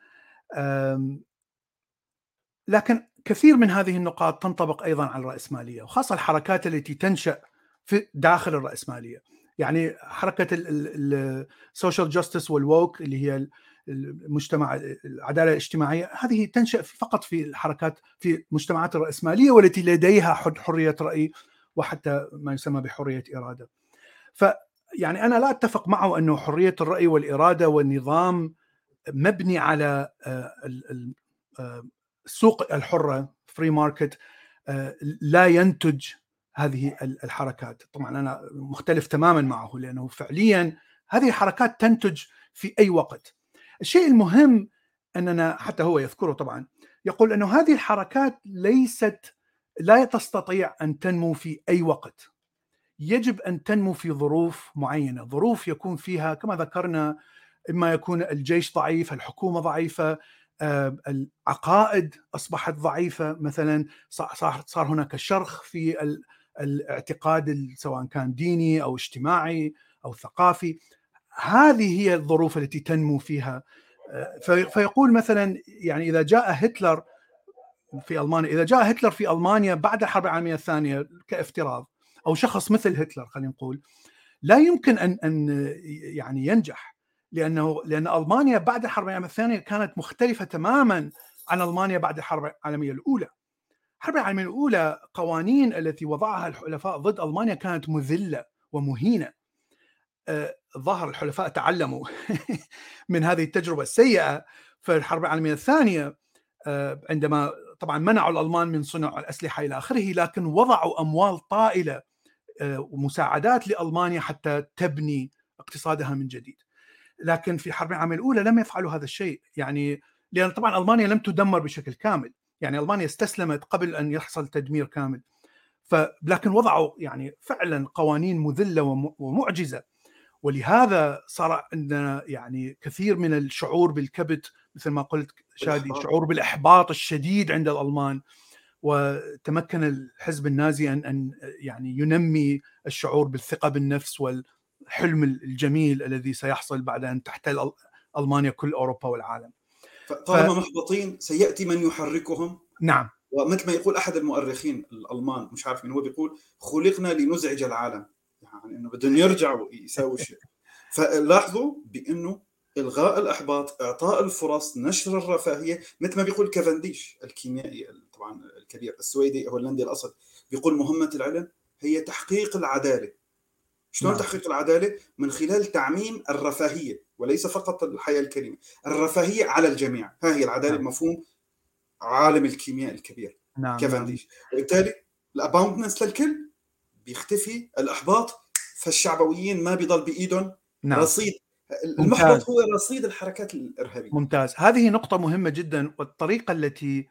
لكن كثير من هذه النقاط تنطبق أيضا على الرأسمالية وخاصة الحركات التي تنشأ في داخل الرأسمالية. يعني حركة ال social justice وال woke اللي هي المجتمع العدالة الاجتماعية هذه تنشأ فقط في الحركات في المجتمعات الرأسمالية والتي لديها حرية رأي وحتى ما يسمى بحرية إرادة. ف يعني أنا لا أتفق معه أنه حرية الرأي والإرادة والنظام مبني على آه، آه، السوق الحرة free market آه، لا ينتج هذه الحركات. طبعا أنا مختلف تماما معه لأنه فعليا هذه الحركات تنتج في أي وقت. الشيء المهم أننا حتى هو يذكره طبعا يقول أنه هذه الحركات ليست لا تستطيع أن تنمو في أي وقت. يجب أن تنمو في ظروف معينة. ظروف يكون فيها كما ذكرنا إما يكون الجيش ضعيف الحكومة ضعيفة آه، العقائد أصبحت ضعيفة. مثلا صار هناك شرخ في الاعتقاد سواء كان ديني أو اجتماعي أو ثقافي هذه هي الظروف التي تنمو فيها آه، فيقول مثلا يعني إذا جاء هتلر في ألمانيا إذا جاء هتلر في ألمانيا بعد الحرب العالمية الثانية كافتراض أو شخص مثل هتلر خلينا نقول لا يمكن ان أن يعني ينجح لأنه لأن ألمانيا بعد الحرب العالمية الثانية كانت مختلفة تماما عن ألمانيا بعد الحرب العالمية الأولى. الحرب العالميه الأولى قوانين التي وضعها الحلفاء ضد ألمانيا كانت مذلة ومهينة. آه، ظهر الحلفاء تعلموا من هذه التجربة السيئة في الحرب العالمية الثانية آه، عندما طبعا منعوا الألمان من صنع الأسلحة إلى آخره لكن وضعوا أموال طائلة آه، ومساعدات لألمانيا حتى تبني اقتصادها من جديد. لكن في الحرب العالميه الأولى لم يفعلوا هذا الشيء يعني لأن طبعا ألمانيا لم تدمر بشكل كامل يعني ألمانيا استسلمت قبل أن يحصل تدمير كامل. لكن وضعوا يعني فعلا قوانين مذلة ومعجزة. ولهذا صار عندنا يعني كثير من الشعور بالكبت مثل ما قلت شادي شعور بالإحباط الشديد عند الألمان. وتمكن الحزب النازي أن أن يعني ينمي الشعور بالثقة بالنفس وال الحلم الجميل الذي سيحصل بعد أن تحتل ألمانيا كل أوروبا والعالم. طالما ف... محبطين سيأتي من يحركهم. نعم. ومثل ما يقول أحد المؤرخين الألمان مش عارف من هو بيقول خلقنا لنزعج العالم. يعني إنه بدهم يرجعوا يساووا شيء. فلاحظوا بأنه إلغاء الأحباط إعطاء الفرص نشر الرفاهية مثل ما بيقول كافنديش الكيميائي طبعا الكبير السويدي هولندي الأصل بيقول مهمة العلم هي تحقيق العدالة. شلون نعم. تحقيق العدالة؟ من خلال تعميم الرفاهية. وليس فقط الحياة الكريمة، الرفاهية على الجميع، ها هي العدالة نعم. بمفهوم عالم الكيمياء الكبير. نعم كافنديش، وبالتالي الأباوندنس للكل بيختفي الأحباط فالشعبويين ما بيضل بإيدهم. نعم. رصيد المحبط هو رصيد الحركات الإرهابية. ممتاز. هذه نقطة مهمة جدا والطريقة التي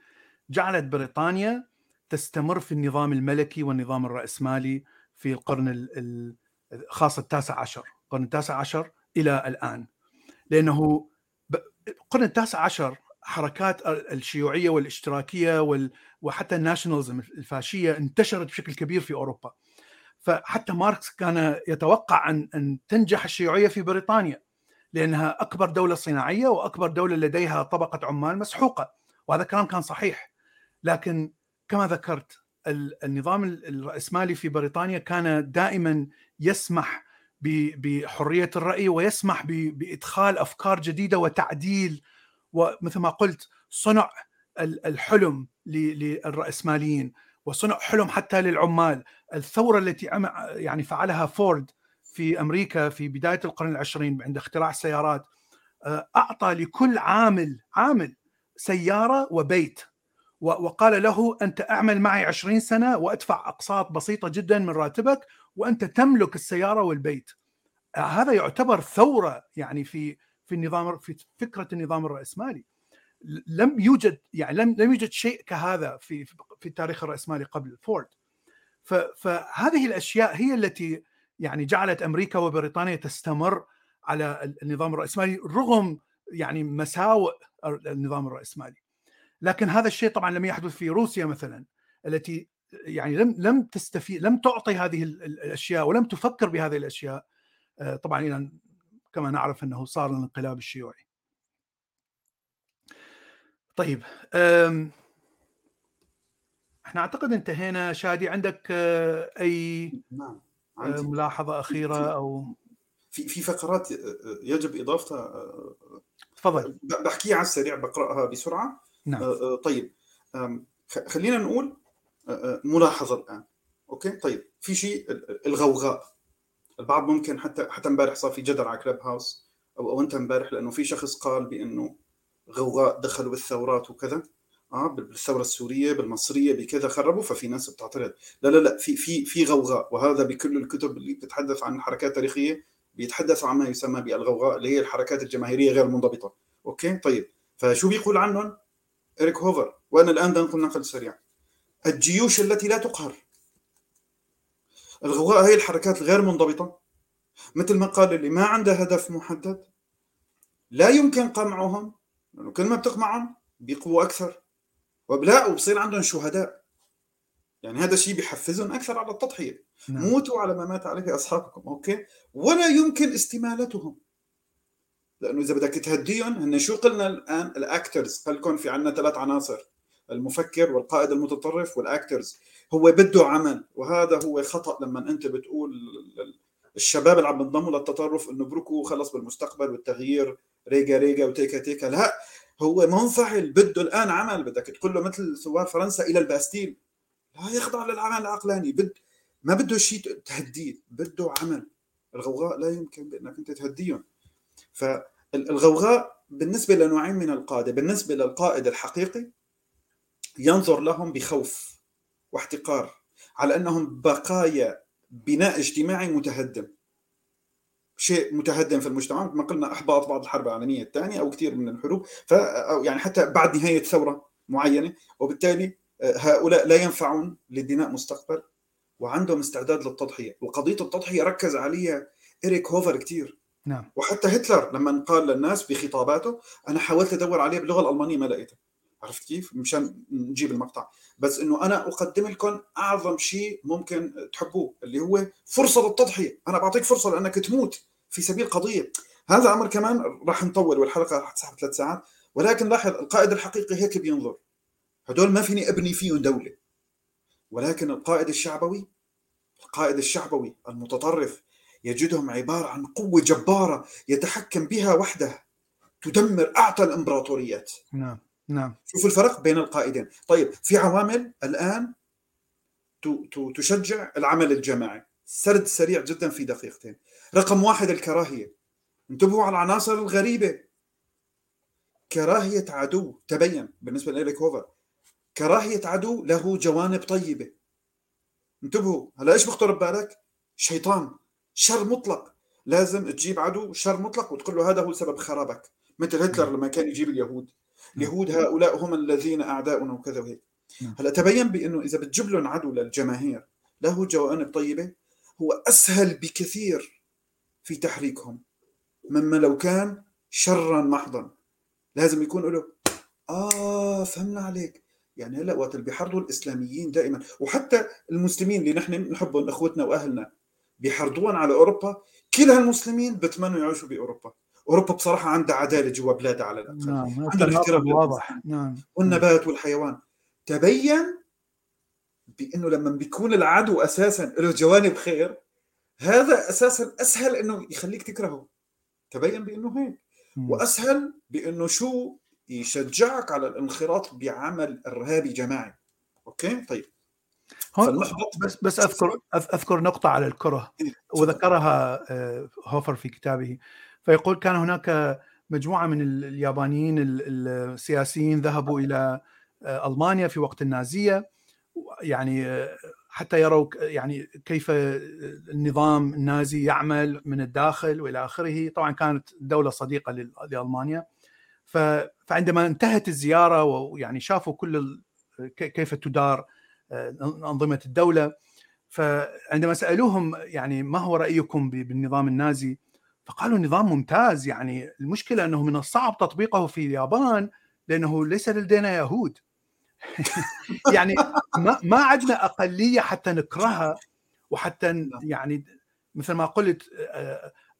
جعلت بريطانيا تستمر في النظام الملكي والنظام الرأسمالي في القرن خاصة التاسع عشر القرن التاسع عشر إلى الآن. لأنه القرن التاسع عشر حركات الشيوعية والاشتراكية وال... وحتى الناشونالزم الفاشية انتشرت بشكل كبير في أوروبا. فحتى ماركس كان يتوقع أن, أن تنجح الشيوعية في بريطانيا لأنها أكبر دولة صناعية وأكبر دولة لديها طبقة عمال مسحوقة وهذا الكلام كان صحيح. لكن كما ذكرت النظام الرأسمالي في بريطانيا كان دائما يسمح بحرية الرأي ويسمح بإدخال أفكار جديدة وتعديل ومثل ما قلت صنع الحلم للرأسماليين وصنع حلم حتى للعمال. الثورة التي يعني فعلها فورد في أمريكا في بداية القرن العشرين عند اختراع السيارات أعطى لكل عامل عامل سيارة وبيت. وقال له أنت أعمل معي 20 سنة وأدفع أقساط بسيطة جدا من راتبك وأنت تملك السيارة والبيت. هذا يعتبر ثورة يعني في في النظام في فكرة النظام الرأسمالي. لم يوجد يعني لم لم يوجد شيء كهذا في في التاريخ الرأسمالي قبل فورد. فهذه الأشياء هي التي يعني جعلت أمريكا وبريطانيا تستمر على النظام الرأسمالي رغم يعني مساوئ النظام الرأسمالي. لكن هذا الشيء طبعا لم يحدث في روسيا مثلا التي يعني لم لم تستفيد لم تعطي هذه الأشياء ولم تفكر بهذه الأشياء. آه، طبعا إلى كما نعرف أنه صار الانقلاب الشيوعي. طيب إحنا أعتقد انتهينا. شادي عندك آه، أي نعم. آه، ملاحظة أخيرة أو؟ في في فقرات يجب إضافتها تفضل. بحكيها على السريع بقرأها بسرعة. نعم. طيب. خلينا نقول ملاحظة الآن. أوكي؟ طيب. في شيء الغوغاء. البعض ممكن حتى حتى امبارح صار في جدل على كلاب هاوس أو أو أنت امبارح لأنه في شخص قال بأنه غوغاء دخلوا بالثورات وكذا. آه بالثورة السورية بالمصرية بكذا خربوا ففي ناس بتعترض. لا لا لا. في في في غوغاء. وهذا بكل الكتب اللي بتتحدث عن الحركات التاريخيه بيتحدثوا عن ما يسمى بالغوغاء اللي هي الحركات الجماهيرية غير المنضبطه أوكي؟ طيب. فشو بيقول عنهم؟ إريك هوفر وأنا الآن بنقل نقل سريع. الجيوش التي لا تقهر. الغوغاء هي الحركات الغير منضبطة. مثل ما قال اللي ما عنده هدف محدد لا يمكن قمعهم. لأنه كل ما بتقمعهم بيقووا أكثر. وبلا وبيصير عندهم شهداء. يعني هذا الشيء بيحفزهم أكثر على التضحية. نعم. موتوا على ما مات عليه أصحابكم أوكي؟ ولا يمكن استمالتهم. لأنه إذا بدك تهديهم هن شو قلنا الآن؟ ال actors قال في عندنا ثلاث عناصر. المفكر والقائد المتطرف وال actors هو بده عمل وهذا هو خطأ لما أنت بتقول الشباب اللي عم ينضموا للتطرف إنه بركي خلص بالمستقبل والتغيير رويدا رويدا وتيكا تيكا لا هو منفعل. بده الآن عمل. بدك تقول له مثل ثوار فرنسا إلى الباستيل. لا يخضع للعمل العقلاني. بد ما بده شيء تهديه بده عمل. الغوغاء لا يمكن بأنك أنت تهديهم. فالغوغاء بالنسبة لنوعين من القادة بالنسبة للقائد الحقيقي ينظر لهم بخوف واحتقار على أنهم بقايا بناء اجتماعي متهدم. شيء متهدم في المجتمع مثل ما قلنا إحباط بعد الحرب العالمية الثانية أو كثير من الحروب ف يعني حتى بعد نهاية ثورة معينة وبالتالي هؤلاء لا ينفعون لبناء مستقبل وعندهم استعداد للتضحية. وقضية التضحية ركز عليها إريك هوفر كثير. نعم. وحتى هتلر لما قال للناس بخطاباته أنا حاولت أدور عليه باللغة الألمانية ما لقيته. عرفت كيف؟ مشان نجيب المقطع. بس إنه أنا أقدم لكم أعظم شيء ممكن تحبوه اللي هو فرصة للتضحية، أنا بعطيك فرصة لأنك تموت في سبيل قضية، هذا أمر كمان راح نطول والحلقة راح تسحب ثلاث ساعات، ولكن لاحظ القائد الحقيقي هيك بينظر. هدول ما فيني أبني فيهم دولة. ولكن القائد الشعبوي القائد الشعبوي المتطرف يجدهم عبارة عن قوة جبارة يتحكم بها وحده. تدمر أعتى الإمبراطوريات. نعم نعم. شوف الفرق بين القائدين. طيب في عوامل الآن تشجع العمل الجماعي. سرد سريع جدا في دقيقتين. رقم واحد الكراهية. انتبهوا على العناصر الغريبة. كراهية عدو. تبين بالنسبة لإيريك هوفر. كراهية عدو له جوانب طيبة. انتبهوا. هلا إيش بخطر ببالك؟ شيطان. شر مطلق. لازم تجيب عدو شر مطلق وتقول له هذا هو سبب خرابك. مثل هتلر لما كان يجيب اليهود. اليهود هؤلاء هم الذين اعداؤنا وكذا وهيك. هلا تبين بأنه إذا بتجيب لهم عدو للجماهير له جوانب طيبة. هو أسهل بكثير في تحريكهم مما لو كان شرا محضا. لازم يكون له آه فهمنا عليك. يعني هلا وقت اللي بيحرضوا الاسلاميين دائما. وحتى المسلمين اللي نحن نحبهم إخوتنا وأهلنا بيحرضون على أوروبا كل هالمسلمين بتمنوا يعيشوا بأوروبا. أوروبا بصراحة عندها عدالة جوا بلادها على الأقل. نعم عندها الاحترام واضح. نعم. والنبات والحيوان. تبين بأنه لما بيكون العدو أساسا له جوانب خير هذا أساسا أسهل إنه يخليك تكرهه. تبين بأنه هيك. وأسهل بأنه شو؟ يشجعك على الانخراط بعمل إرهابي جماعي. أوكي؟ طيب. بس بس اذكر أذكر نقطة على الكرة إيه، وذكرها آه، هوفر في كتابه. فيقول كان هناك مجموعة من اليابانيين السياسيين ذهبوا إلى آه، ألمانيا في وقت النازية. يعني آه، حتى يروا يعني كيف النظام النازي يعمل من الداخل وإلى آخره. طبعا كانت دولة صديقة لألمانيا. فعندما انتهت الزيارة ويعني شافوا كل كيف تدار أنظمة الدولة. فعندما سألوهم يعني ما هو رأيكم بالنظام النازي فقالوا نظام ممتاز. يعني المشكلة أنه من الصعب تطبيقه في اليابان لأنه ليس لدينا يهود يعني ما ما عندنا أقلية حتى نكرهها وحتى نعم. يعني مثل ما قلت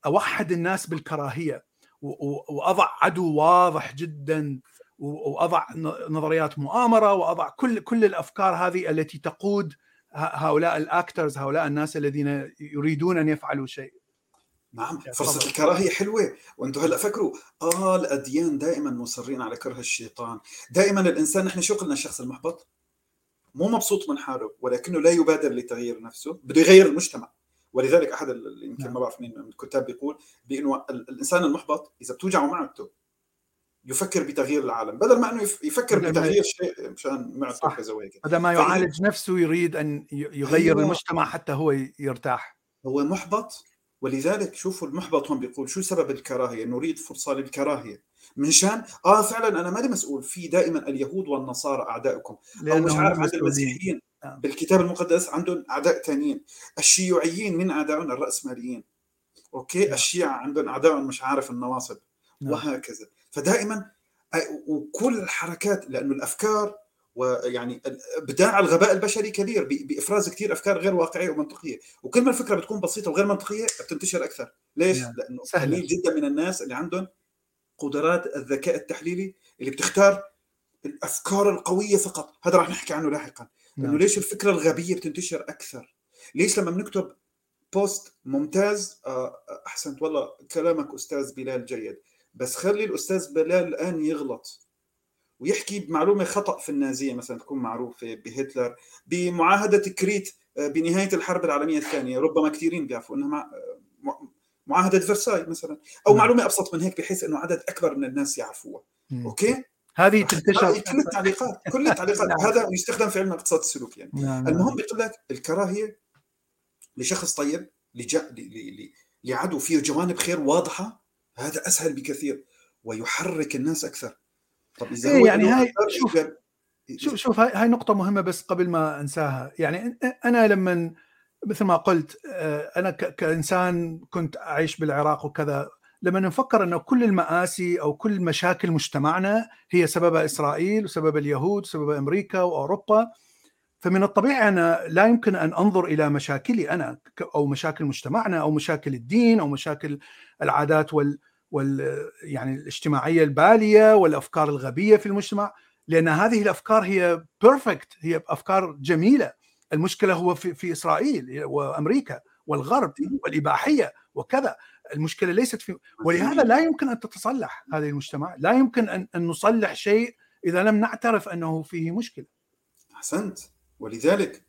أوحد الناس بالكراهية وأضع عدو واضح جدا. وأضع نظريات مؤامرة وأضع كل كل الأفكار هذه التي تقود هؤلاء الأكترز هؤلاء الناس الذين يريدون أن يفعلوا شيء. نعم فرصة الكراهية حلوة. وأنتم هلأ فكروا آه الأديان دائما مصرين على كره الشيطان. دائما الإنسان نحن شو قلنا الشخص المحبط؟ مو مبسوط من حاله ولكنه لا يبادر لتغيير نفسه بده يغير المجتمع. ولذلك أحد يمكن نعم. ما بعرف مين من الكتاب بيقول بأنه الإنسان المحبط إذا بتوجعه معدته يفكر بتغيير العالم بدل ما إنه يفكر بتغيير شيء مشان معدته كذا وهيك بدل ما يعالج نفسه يريد أن يغير أيوة. المجتمع حتى هو يرتاح. هو محبط ولذلك شوفوا المحبط هون بيقول شو سبب الكراهية؟ نريد فرصة للكراهية. من شان؟ آه فعلا أنا ماني مسؤول في دائما اليهود والنصارى اعدائكم أو مش عارف عند المسيحيين نعم. بالكتاب المقدس عندهم أعداء ثانيين الشيوعيين من اعدائهم الرأسماليين. أوكي؟ نعم. الشيعة عندهم اعدائهم مش عارف النواصب. نعم. وهكذا. فدائما وكل الحركات لأنه الأفكار ويعني ابداع الغباء البشري كبير بإفراز كثير أفكار غير واقعية ومنطقية. وكل ما الفكرة بتكون بسيطة وغير منطقية بتنتشر أكثر. ليش؟ يعني لأنه قليل جدا من الناس اللي عندهم قدرات الذكاء التحليلي اللي بتختار الأفكار القوية فقط. هذا راح نحكي عنه لاحقا. انه نعم. ليش الفكرة الغبية بتنتشر أكثر؟ ليش لما بنكتب بوست ممتاز آه، أحسنت والله كلامك أستاذ بلال جيد. بس خلي الأستاذ بلال الآن يغلط ويحكي بمعلومة خطأ في النازية مثلا تكون معروفة بهتلر بمعاهدة كريت آه، بنهاية الحرب العالمية الثانية ربما كثيرين بيعرفوا إنها معاهدة فرساي مثلا أو مم. معلومة أبسط من هيك بحيث إنه عدد أكبر من الناس يعرفوها مم. أوكي هذه تنتشر كل التعليقات كل التعليقات نعم. هذا يستخدم في علم الاقتصاد السلوكي يعني نعم. المهم بيقول لك الكراهية لشخص طيب لجا... لعدو فيه جوانب خير واضحة هذا أسهل بكثير ويحرك الناس أكثر. طب إذا إيه يعني هاي شوف شوف شوف هاي, هاي نقطة مهمة بس قبل ما أنساها. يعني أنا لما مثل ما قلت أنا كإنسان كنت أعيش بالعراق وكذا لما نفكر إنه كل المآسي أو كل مشاكل مجتمعنا هي سببها إسرائيل وسبب اليهود وسبب أمريكا وأوروبا فمن الطبيعي أنا لا يمكن أن أنظر إلى مشاكلي أنا أو مشاكل مجتمعنا أو مشاكل الدين أو مشاكل العادات وال وال يعني الاجتماعية البالية والأفكار الغبية في المجتمع لأن هذه الأفكار هي بيرفكت هي أفكار جميلة. المشكلة هو في, في إسرائيل وأمريكا والغرب والإباحية وكذا. المشكلة ليست في ولهذا لا يمكن أن تتصلح هذه المجتمع لا يمكن أن, أن نصلح شيء إذا لم نعترف أنه فيه مشكلة. أحسنت. ولذلك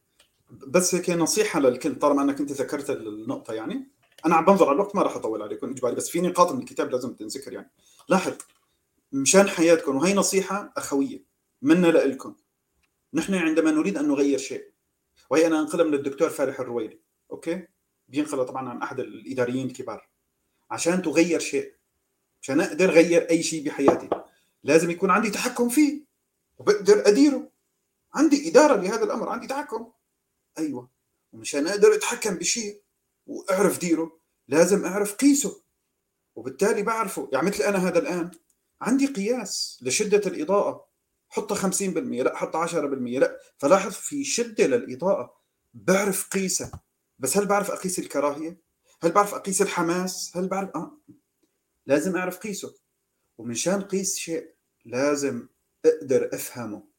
بس هيك نصيحة للكل طالما أنك أنت ذكرت النقطة يعني أنا عم بنظر على الوقت ما راح أطول عليكم اجباري بس في نقاط من الكتاب لازم تنذكر يعني. لاحظ مشان حياتكم وهي نصيحة أخوية منا لكم نحن عندما نريد أن نغير شيء وهي أنا انقلها من الدكتور فالح الرويلي أوكي؟ بينقلها طبعا عن أحد الإداريين الكبار. عشان تغير شيء عشان أقدر أغير أي شيء بحياتي لازم يكون عندي تحكم فيه وبقدر أديره. عندي إدارة لهذا الأمر عندي تحكم. أيوه. ومشان أقدر أتحكم بشيء وأعرف ديره لازم أعرف قيسه. وبالتالي بعرفه. يعني مثل أنا هذا الآن عندي قياس لشدة الإضاءة. حطها 50% لا حطها 10% لا. فلاحظ في شدة للإضاءة بعرف قيسها بس هل بعرف أقيس الكراهية؟ هل بعرف أقيس الحماس؟ هل بعرف؟ آه. لازم أعرف قيسه. ومنشان قيس شيء لازم أقدر أفهمه.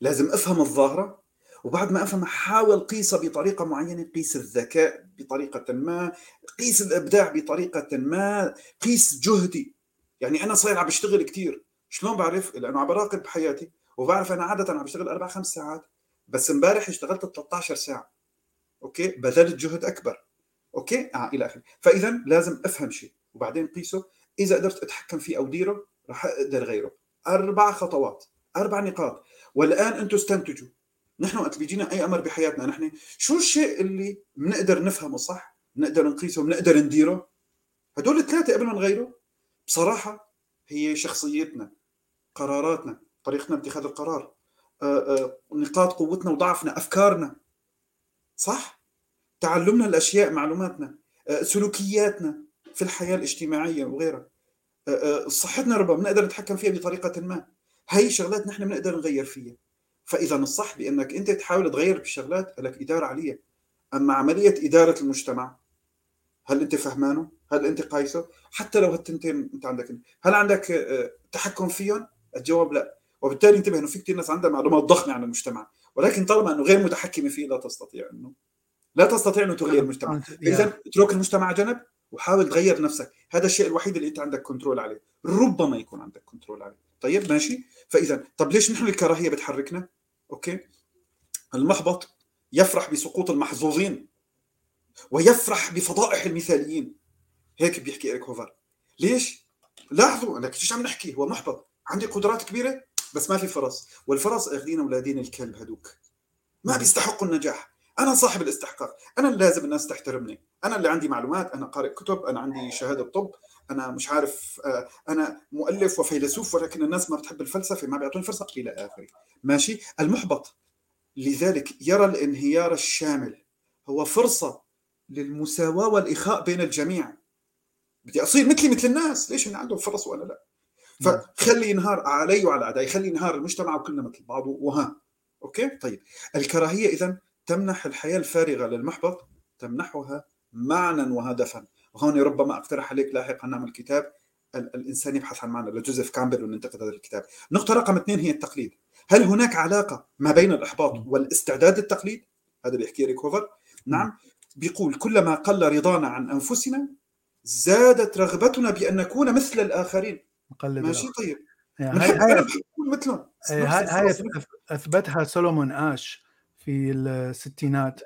لازم أفهم الظاهرة وبعد ما أفهم احاول قيسها بطريقة معينة قيس الذكاء بطريقة ما قيس الإبداع بطريقة ما قيس جهدي. يعني أنا صاير عم بشتغل كثير شلون بعرف؟ لأنه عم براقب حياتي وبعرف أنا عادة عم بشتغل أربع خمس ساعات بس امبارح اشتغلت 13 ساعة. أوكي؟ بذلت جهد أكبر. أوكي؟ آه إلى آخره. فاذا لازم أفهم شيء وبعدين قيسه. إذا قدرت أتحكم فيه أو ديره راح أقدر غيره. أربع خطوات أربع نقاط. والآن أنتم استنتجوا نحن وقت بيجينا أي أمر بحياتنا. نحن شو الشيء اللي بنقدر نفهمه صح؟ بنقدر نقيسه بنقدر نديره؟ هدول الثلاثة قبل ما نغيره بصراحة هي شخصيتنا قراراتنا طريقتنا باتخاذ القرار آه، آه، نقاط قوتنا وضعفنا أفكارنا. صح؟ تعلمنا الأشياء معلوماتنا آه، سلوكياتنا في الحياة الاجتماعية وغيرها. صحتنا ربما بنقدر نتحكم فيها بطريقة ما. هي شغلات نحن بنقدر نغير فيها. فإذا الصح بإنك أنت تحاول تغير بالشغلات لك إدارة عليها أما عملية إدارة المجتمع هل أنت فهمانه؟ هل أنت قايسة؟ حتى لو هالتنتين أنت عندك. هل عندك تحكم فيهم؟ الجواب لا. وبالتالي انتبه إنه في كثير ناس عندها معلومات ضخمة عن المجتمع. ولكن طالما إنه غير متحكمة فيه لا تستطيع إنه لا تستطيع إنه تغير المجتمع. اذا اترك المجتمع جنب وحاول تغير نفسك. هذا الشيء الوحيد اللي أنت عندك control عليه. ربما يكون عندك control عليه. طيب ماشي. فإذا طب ليش نحن الكراهية بتحركنا؟ أوكي. المحبط يفرح بسقوط المحظوظين ويفرح بفضائح المثاليين. هيك بيحكي إريك هوفر. ليش؟ لاحظوا أنا إيش عم نحكي هو محبط. عندي قدرات كبيرة بس ما في فرص. والفرص آخذينها ولاد الكلب هذوك ما بيستحقوا النجاح. أنا صاحب الاستحقاق. أنا اللي لازم الناس تحترمني. أنا اللي عندي معلومات أنا قارئ كتب أنا عندي شهادة طب. أنا مش عارف آه، أنا مؤلف وفيلسوف ولكن الناس ما بتحب الفلسفة ما بيعطوني فرصة إلى آخره. ماشي؟ المحبط. لذلك يرى الانهيار الشامل. هو فرصة للمساواة والإخاء بين الجميع. بدي أصير مثلي مثل الناس. ليش اللي عندهم فرص وأنا لا؟ نعم. فخلي ينهار علي وعلى أعدائي. خلي ينهار المجتمع وكلنا مثل بعض وها. أوكي؟ طيب. الكراهية اذا تمنح الحياة الفارغة للمحبط تمنحها معنى وهدفا. وهون ربما أقترح عليك لاحقا نعمل كتاب. الإنسان يبحث عن معنى. لجوزيف كامبل وننتقد هذا الكتاب. نقطة رقم اثنين هي التقليد. هل هناك علاقة ما بين الإحباط والاستعداد للتقليد؟ هذا بيحكي إريك هوفر نعم. بيقول كلما قل رضانا عن أنفسنا زادت رغبتنا بأن نكون مثل الآخرين. مقلد ماشي؟ طيب. يعني هاي مثلهم. إيه، هاي, أثبتها سولومون آش في الستينات.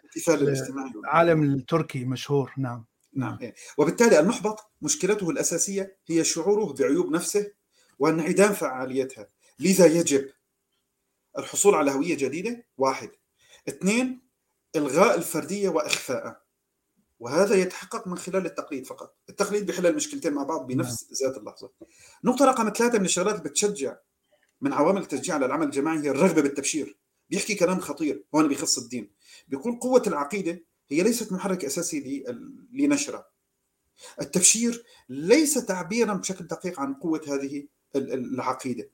العالم التركي مشهور. نعم. نعم. إيه. وبالتالي المحبط مشكلته الأساسية هي شعوره بعيوب نفسه وانعدام فعاليتها. لذا يجب الحصول على هوية جديدة واحد. اثنين إلغاء الفردية واخفائها وهذا يتحقق من خلال التقليد فقط. التقليد بيحل المشكلتين مع بعض بنفس نعم. ذات اللحظة. نقطة رقم ثلاثة من الشغلات اللي بتشجع من عوامل التشجيع على العمل الجماعي هي الرغبة بالتبشير. بيحكي كلام خطير هون بيخص الدين. بيقول قوة العقيدة هي ليست محرك أساسي لنشرها التبشير ليس تعبيرا بشكل دقيق عن قوة هذه العقيدة.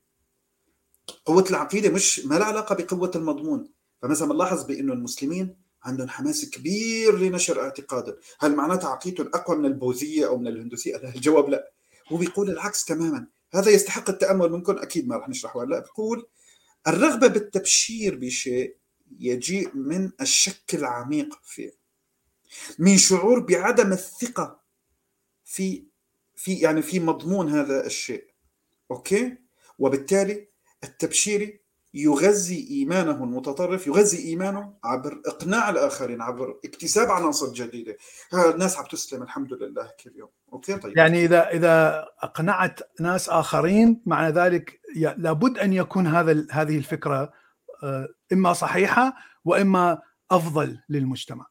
قوة العقيدة مش ما لها علاقة بقوة المضمون. فمثلا نلاحظ بأنه المسلمين عندهم حماس كبير لنشر اعتقادهم هل معناتها عقيدتهم أقوى من البوذية أو من الهندوسية؟ الجواب لا. هو بيقول العكس تماما. هذا يستحق التأمل منكم أكيد ما رح نشرحه هلا. بيقول الرغبة بالتبشير بشيء يجيء من الشك العميق فيه. من شعور بعدم الثقة في في يعني في مضمون هذا الشيء أوكي؟ وبالتالي التبشيري يغذي إيمانه المتطرف يغذي إيمانه عبر إقناع الآخرين عبر اكتساب عناصر جديدة. الناس عم تسلم الحمد لله كل يوم أوكي طيب. يعني إذا إذا أقنعت ناس آخرين معنى ذلك لابد أن يكون هذا هذه الفكرة آه، إما صحيحة وإما أفضل للمجتمع.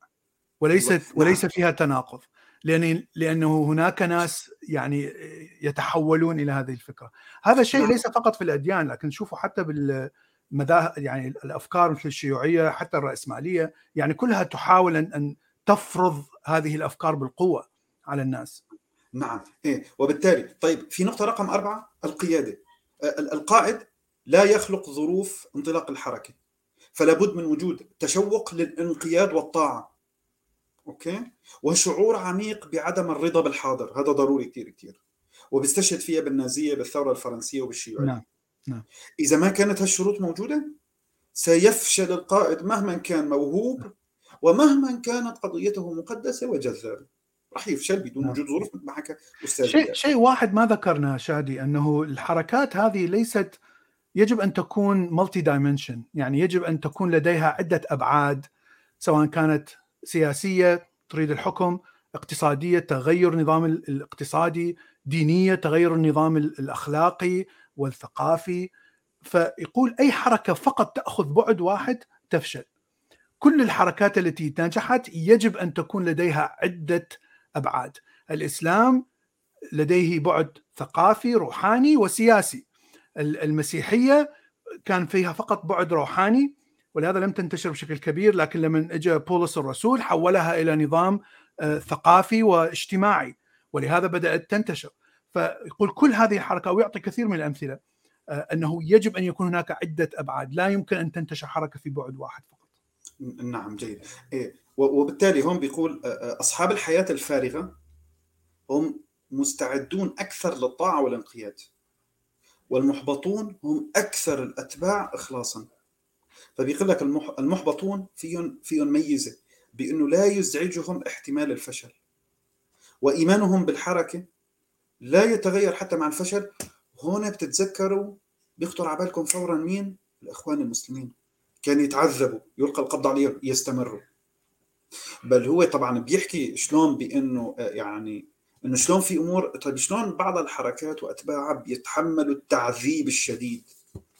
وليست نعم. وليس فيها تناقض. لأن لأنه هناك ناس يعني يتحولون إلى هذه الفكرة. هذا الشيء نعم. ليس فقط في الأديان لكن شوفوا حتى بال مذاهب يعني الأفكار مثل الشيوعية حتى الرأسمالية. يعني كلها تحاول ان تفرض هذه الأفكار بالقوة على الناس. نعم. إيه. وبالتالي طيب في نقطة رقم أربعة القيادة. القائد لا يخلق ظروف انطلاق الحركة. فلا بد من وجود تشوق للانقياد والطاعة. أوكي وشعور عميق بعدم الرضا بالحاضر هذا ضروري كثير كثير وبيستشهد فيها بالنازية بالثورة الفرنسية وبالشيوعية نعم. نعم. إذا ما كانت هالشروط موجودة سيفشل القائد مهما كان موهوب ومهما كانت قضيته مقدسة وجذابة راح يفشل بدون نعم. وجود ظروف مثل ما حكى أستاذ شيء شيء واحد ما ذكرنا شادي أنه الحركات هذه ليست يجب أن تكون multi dimension يعني يجب أن تكون لديها عدة أبعاد سواء كانت سياسية تريد الحكم اقتصادية تغير النظام الاقتصادي دينية تغير النظام الأخلاقي والثقافي. فيقول أي حركة فقط تأخذ بعد واحد تفشل. كل الحركات التي نجحت يجب أن تكون لديها عدة أبعاد. الإسلام لديه بعد ثقافي روحاني وسياسي. المسيحية كان فيها فقط بعد روحاني. ولهذا لم تنتشر بشكل كبير لكن لما اجى بولس الرسول حولها إلى نظام آه، ثقافي واجتماعي ولهذا بدأت تنتشر. فيقول كل هذه الحركة ويعطي كثير من الأمثلة آه، أنه يجب أن يكون هناك عدة أبعاد لا يمكن أن تنتشر حركة في بعد واحد فقط. نعم جيد. إيه، وبالتالي هون بيقول آه، أصحاب الحياة الفارغة هم مستعدون أكثر للطاعة والانقياد والمحبطون هم أكثر الأتباع اخلاصا. فبيقول لك المحبطون فيهم فيهم ميزة بأنه لا يزعجهم احتمال الفشل. وإيمانهم بالحركة لا يتغير حتى مع الفشل. هون بتتذكروا بيخطر على بالكم فورا مين؟ الإخوان المسلمين. كان يتعذبوا يلقى القبض عليهم يستمروا. بل هو طبعا بيحكي شلون بأنه يعني إنه شلون في أمور طيب شلون بعض الحركات وأتباعها بيتحملوا التعذيب الشديد؟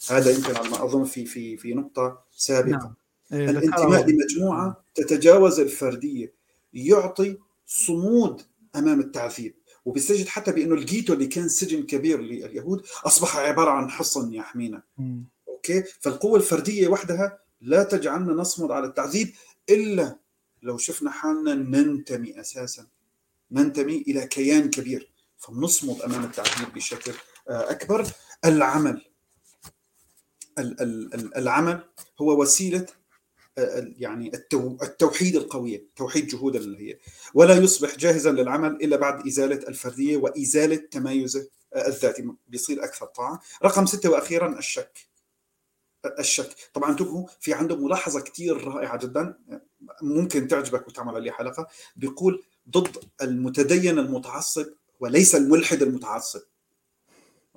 هذا يمكن على ما أظن في في في نقطة سابقة. نعم. إيه الانتماء لمجموعة تتجاوز الفردية يعطي صمود أمام التعذيب. وبيستشهد حتى بأنه الغيتو اللي كان سجن كبير لليهود أصبح عبارة عن حصن يحمينا أوكي؟ فالقوة الفردية وحدها لا تجعلنا نصمد على التعذيب إلا لو شفنا حالنا ننتمي أساسا. ننتمي إلى كيان كبير. فنصمد أمام التعذيب بشكل آه، أكبر. العمل العمل هو وسيلة يعني التوحيد القوية توحيد جهود اللي هي. ولا يصبح جاهزا للعمل إلا بعد إزالة الفردية وإزالة تمايزه الذاتي. بيصير أكثر طاعة. رقم ستة وأخيرا الشك الشك. طبعا انتبهوا في عنده ملاحظة كثير رائعة جدا ممكن تعجبك وتعمل عليه حلقة. بيقول ضد المتدين المتعصب وليس الملحد المتعصب.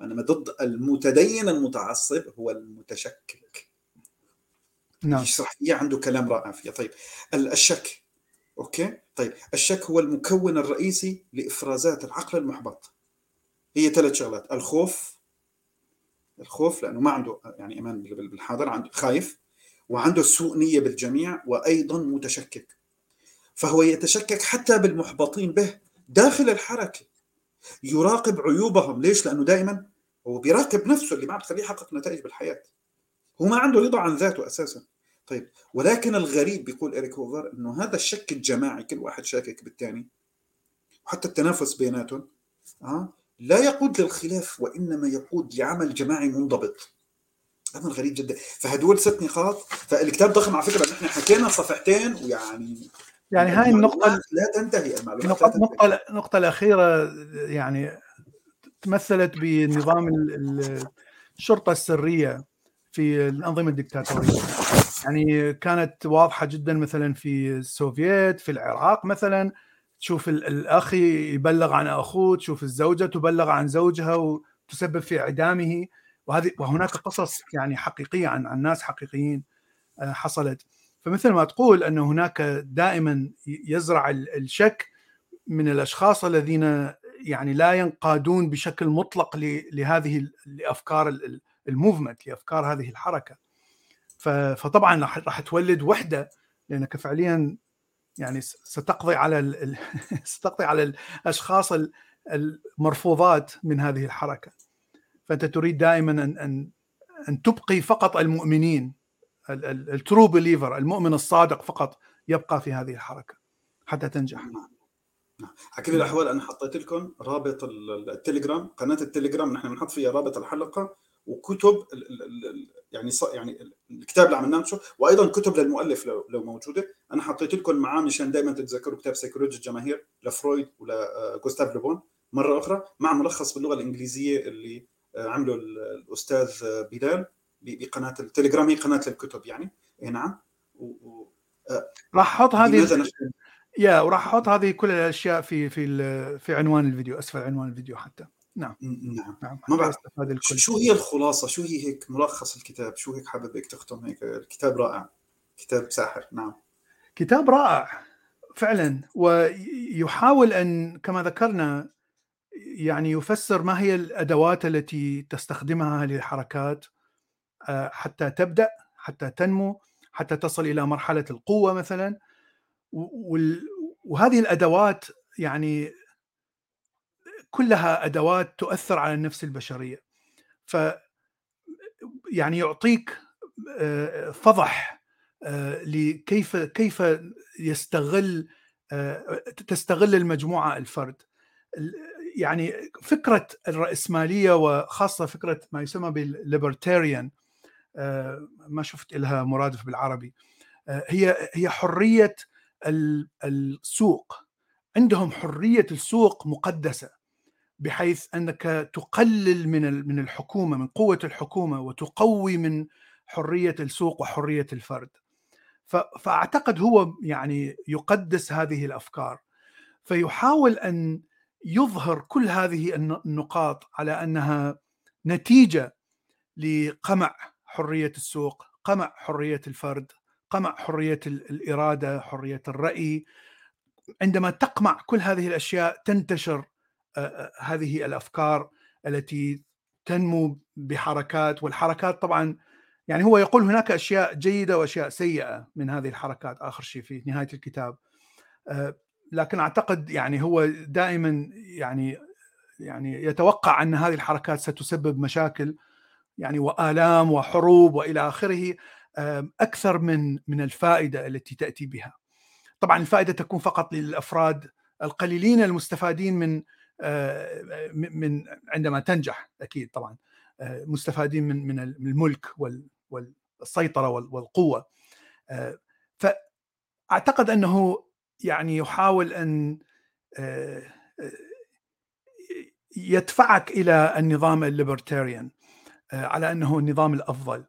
انما ضد المتدين المتعصب هو المتشكك. نعم. يشرح فيها عنده كلام رائع فيها. طيب الشك. أوكي؟ طيب الشك هو المكون الرئيسي لإفرازات العقل المحبط. هي ثلاث شغلات. الخوف الخوف لأنه ما عنده يعني ايمان بالحاضر عنده خايف وعنده سوء نية بالجميع وأيضا متشكك. فهو يتشكك حتى بالمحبطين به داخل الحركة. يراقب عيوبهم. ليش؟ لأنه دائما هو بيراقب نفسه اللي ما بتخليه يحقق نتائج بالحياة. هو ما عنده رضا عن ذاته أساسا. طيب ولكن الغريب بيقول اريك هوفر إنه هذا الشك الجماعي كل واحد شاكك بالثاني وحتى التنافس بيناتهم آه لا يقود للخلاف وإنما يقود لعمل جماعي منضبط. أمر غريب جدا. فهدول ست نقاط. فالكتاب ضخم على فكرة نحن حكينا صفحتين ويعني يعني هاي النقطة لا تنتهي المعلومات النقطة, النقطة الأخيرة يعني تمثلت بنظام الشرطة السرية في الأنظمة الدكتاتورية. يعني كانت واضحة جدا مثلا في السوفييت في العراق مثلا تشوف الأخ يبلغ عن أخوه تشوف الزوجة تبلغ عن زوجها وتسبب في إعدامه. وهذه وهناك قصص يعني حقيقية عن عن ناس حقيقيين آه، حصلت. فمثل ما تقول أن هناك دائما يزرع الشك من الأشخاص الذين يعني لا ينقادون بشكل مطلق لهذه الافكار الموفمنت لأفكار هذه الحركة. فطبعا راح تولد وحدة لأنك فعليا يعني ستقضي على ستقضي على الأشخاص المرفوضات من هذه الحركة. فأنت تريد دائما ان ان أن تبقي فقط المؤمنين ال true believer المؤمن الصادق فقط يبقى في هذه الحركة حتى تنجح. على كل الأحوال أنا حطيت لكم رابط التليجرام قناة التليجرام نحن بنحط فيها رابط الحلقة وكتب يعني يعني الكتاب اللي عملناه وأيضا كتب للمؤلف لو لو موجودة. أنا حطيت لكم معاه مشان دائما تتذكروا كتاب سيكولوجيا الجماهير لفرويد ولجوستاف لوبون مرة أخرى مع ملخص باللغة الإنجليزية اللي آه، عمله الأستاذ بلال بقناة التليجرام هي قناة الكتب يعني. اي نعم. و... آه، راح أحط هذه يا وراح أحط هذه كل الأشياء في في في عنوان الفيديو أسفل عنوان الفيديو حتى. نعم. نعم, نعم. ما بعرف شو هي الخلاصة؟ شو هي هيك ملخص الكتاب؟ شو هيك حابب هيك تختم هيك؟ الكتاب رائع. كتاب ساحر. نعم. كتاب رائع. فعلا. ويحاول أن كما ذكرنا يعني يفسر ما هي الأدوات التي تستخدمها هذه الحركات آه، حتى تبدأ حتى تنمو حتى تصل إلى مرحلة القوة مثلا. وهذه الأدوات يعني كلها أدوات تؤثر على النفس البشرية. ف يعني يعطيك فضح لكيف كيف يستغل تستغل المجموعة الفرد. يعني فكرة الرأسمالية وخاصة فكرة ما يسمى بالليبرتاريان ما شفت لها مرادف بالعربي هي هي حرية السوق. عندهم حرية السوق مقدسة بحيث أنك تقلل من من الحكومة من قوة الحكومة وتقوي من حرية السوق وحرية الفرد. فأعتقد هو يعني يقدس هذه الأفكار. فيحاول أن يظهر كل هذه النقاط على أنها نتيجة لقمع حرية السوق قمع حرية الفرد. قمع حرية الإرادة حرية الرأي. عندما تقمع كل هذه الأشياء تنتشر هذه الأفكار التي تنمو بحركات والحركات طبعا يعني هو يقول هناك أشياء جيدة وأشياء سيئة من هذه الحركات آخر شيء في نهاية الكتاب. لكن أعتقد يعني هو دائما يعني يعني يتوقع أن هذه الحركات ستسبب مشاكل يعني وآلام وحروب وإلى آخره. أكثر من من الفائدة التي تأتي بها. طبعا الفائدة تكون فقط للأفراد القليلين المستفادين من من عندما تنجح أكيد طبعا مستفادين من من الملك والسيطرة والقوة فأعتقد أنه يعني يحاول أن يدفعك إلى النظام ال libertarian على أنه النظام الأفضل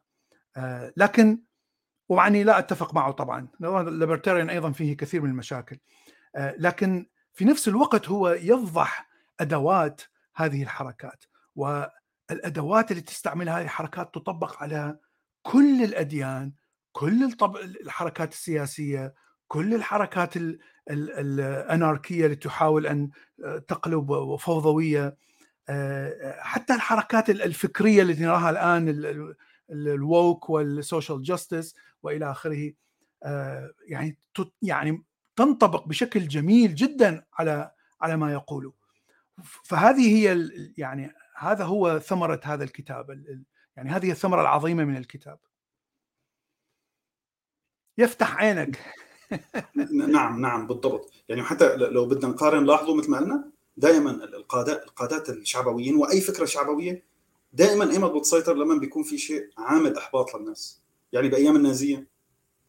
لكن وعني لا أتفق معه طبعا. ال libertarian أيضا فيه كثير من المشاكل. لكن في نفس الوقت هو يفضح أدوات هذه الحركات والأدوات اللي تستعملها هذه الحركات تطبق على كل الأديان كل الحركات السياسية كل الحركات الأناركية اللي تحاول أن تقلب فوضوية. حتى الحركات الفكرية التي نراها الآن ال woke وال social justice وإلى آخره. يعني يعني تنطبق بشكل جميل جدا على على ما يقوله. فهذه هي يعني هذا هو ثمرة هذا الكتاب يعني هذه الثمرة العظيمة من الكتاب. يفتح عينك. نعم نعم بالضبط. يعني حتى لو بدنا نقارن لاحظوا مثل ما قلنا دائما القادات القادات الشعبويين وأي فكرة شعبوية دائما ايمت بتسيطر لما بيكون في شيء عامل إحباط للناس. يعني بأيام النازية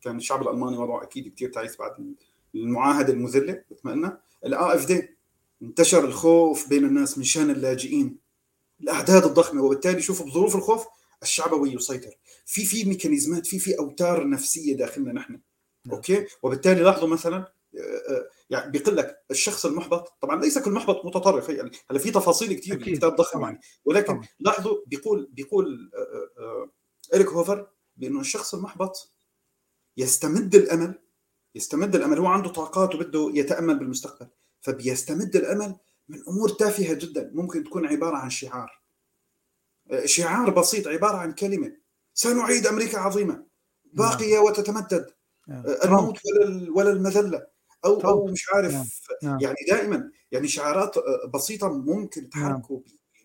كان الشعب الألماني وضعه أكيد كثير تعيس بعد المعاهدة المذلة مثل ما قلنا ال AfD انتشر الخوف بين الناس من شأن اللاجئين. الأعداد الضخمة وبالتالي شوفوا بظروف الخوف الشعبوي يسيطر. في في ميكانيزمات في في أوتار نفسية داخلنا نحن. نعم. okay؟ وبالتالي لاحظوا مثلا آه، آه، يعني بيقول لك الشخص المحبط طبعا ليس كل محبط متطرف يعني هلا في تفاصيل كثير بالكتاب ضخم يعني ولكن طبعا. لاحظوا بيقول بيقول آه، اريك هوفر بأنه الشخص المحبط يستمد الأمل يستمد الأمل هو عنده طاقات وبده يتأمل بالمستقبل فبيستمد الأمل من أمور تافهة جدا ممكن تكون عبارة عن شعار شعار بسيط عبارة عن كلمة سنعيد أمريكا عظيمة باقية نعم. وتتمدد نعم. الموت ولا ولا المذلة أو أو مش عارف نعم. يعني دائما يعني شعارات بسيطة ممكن تحركوا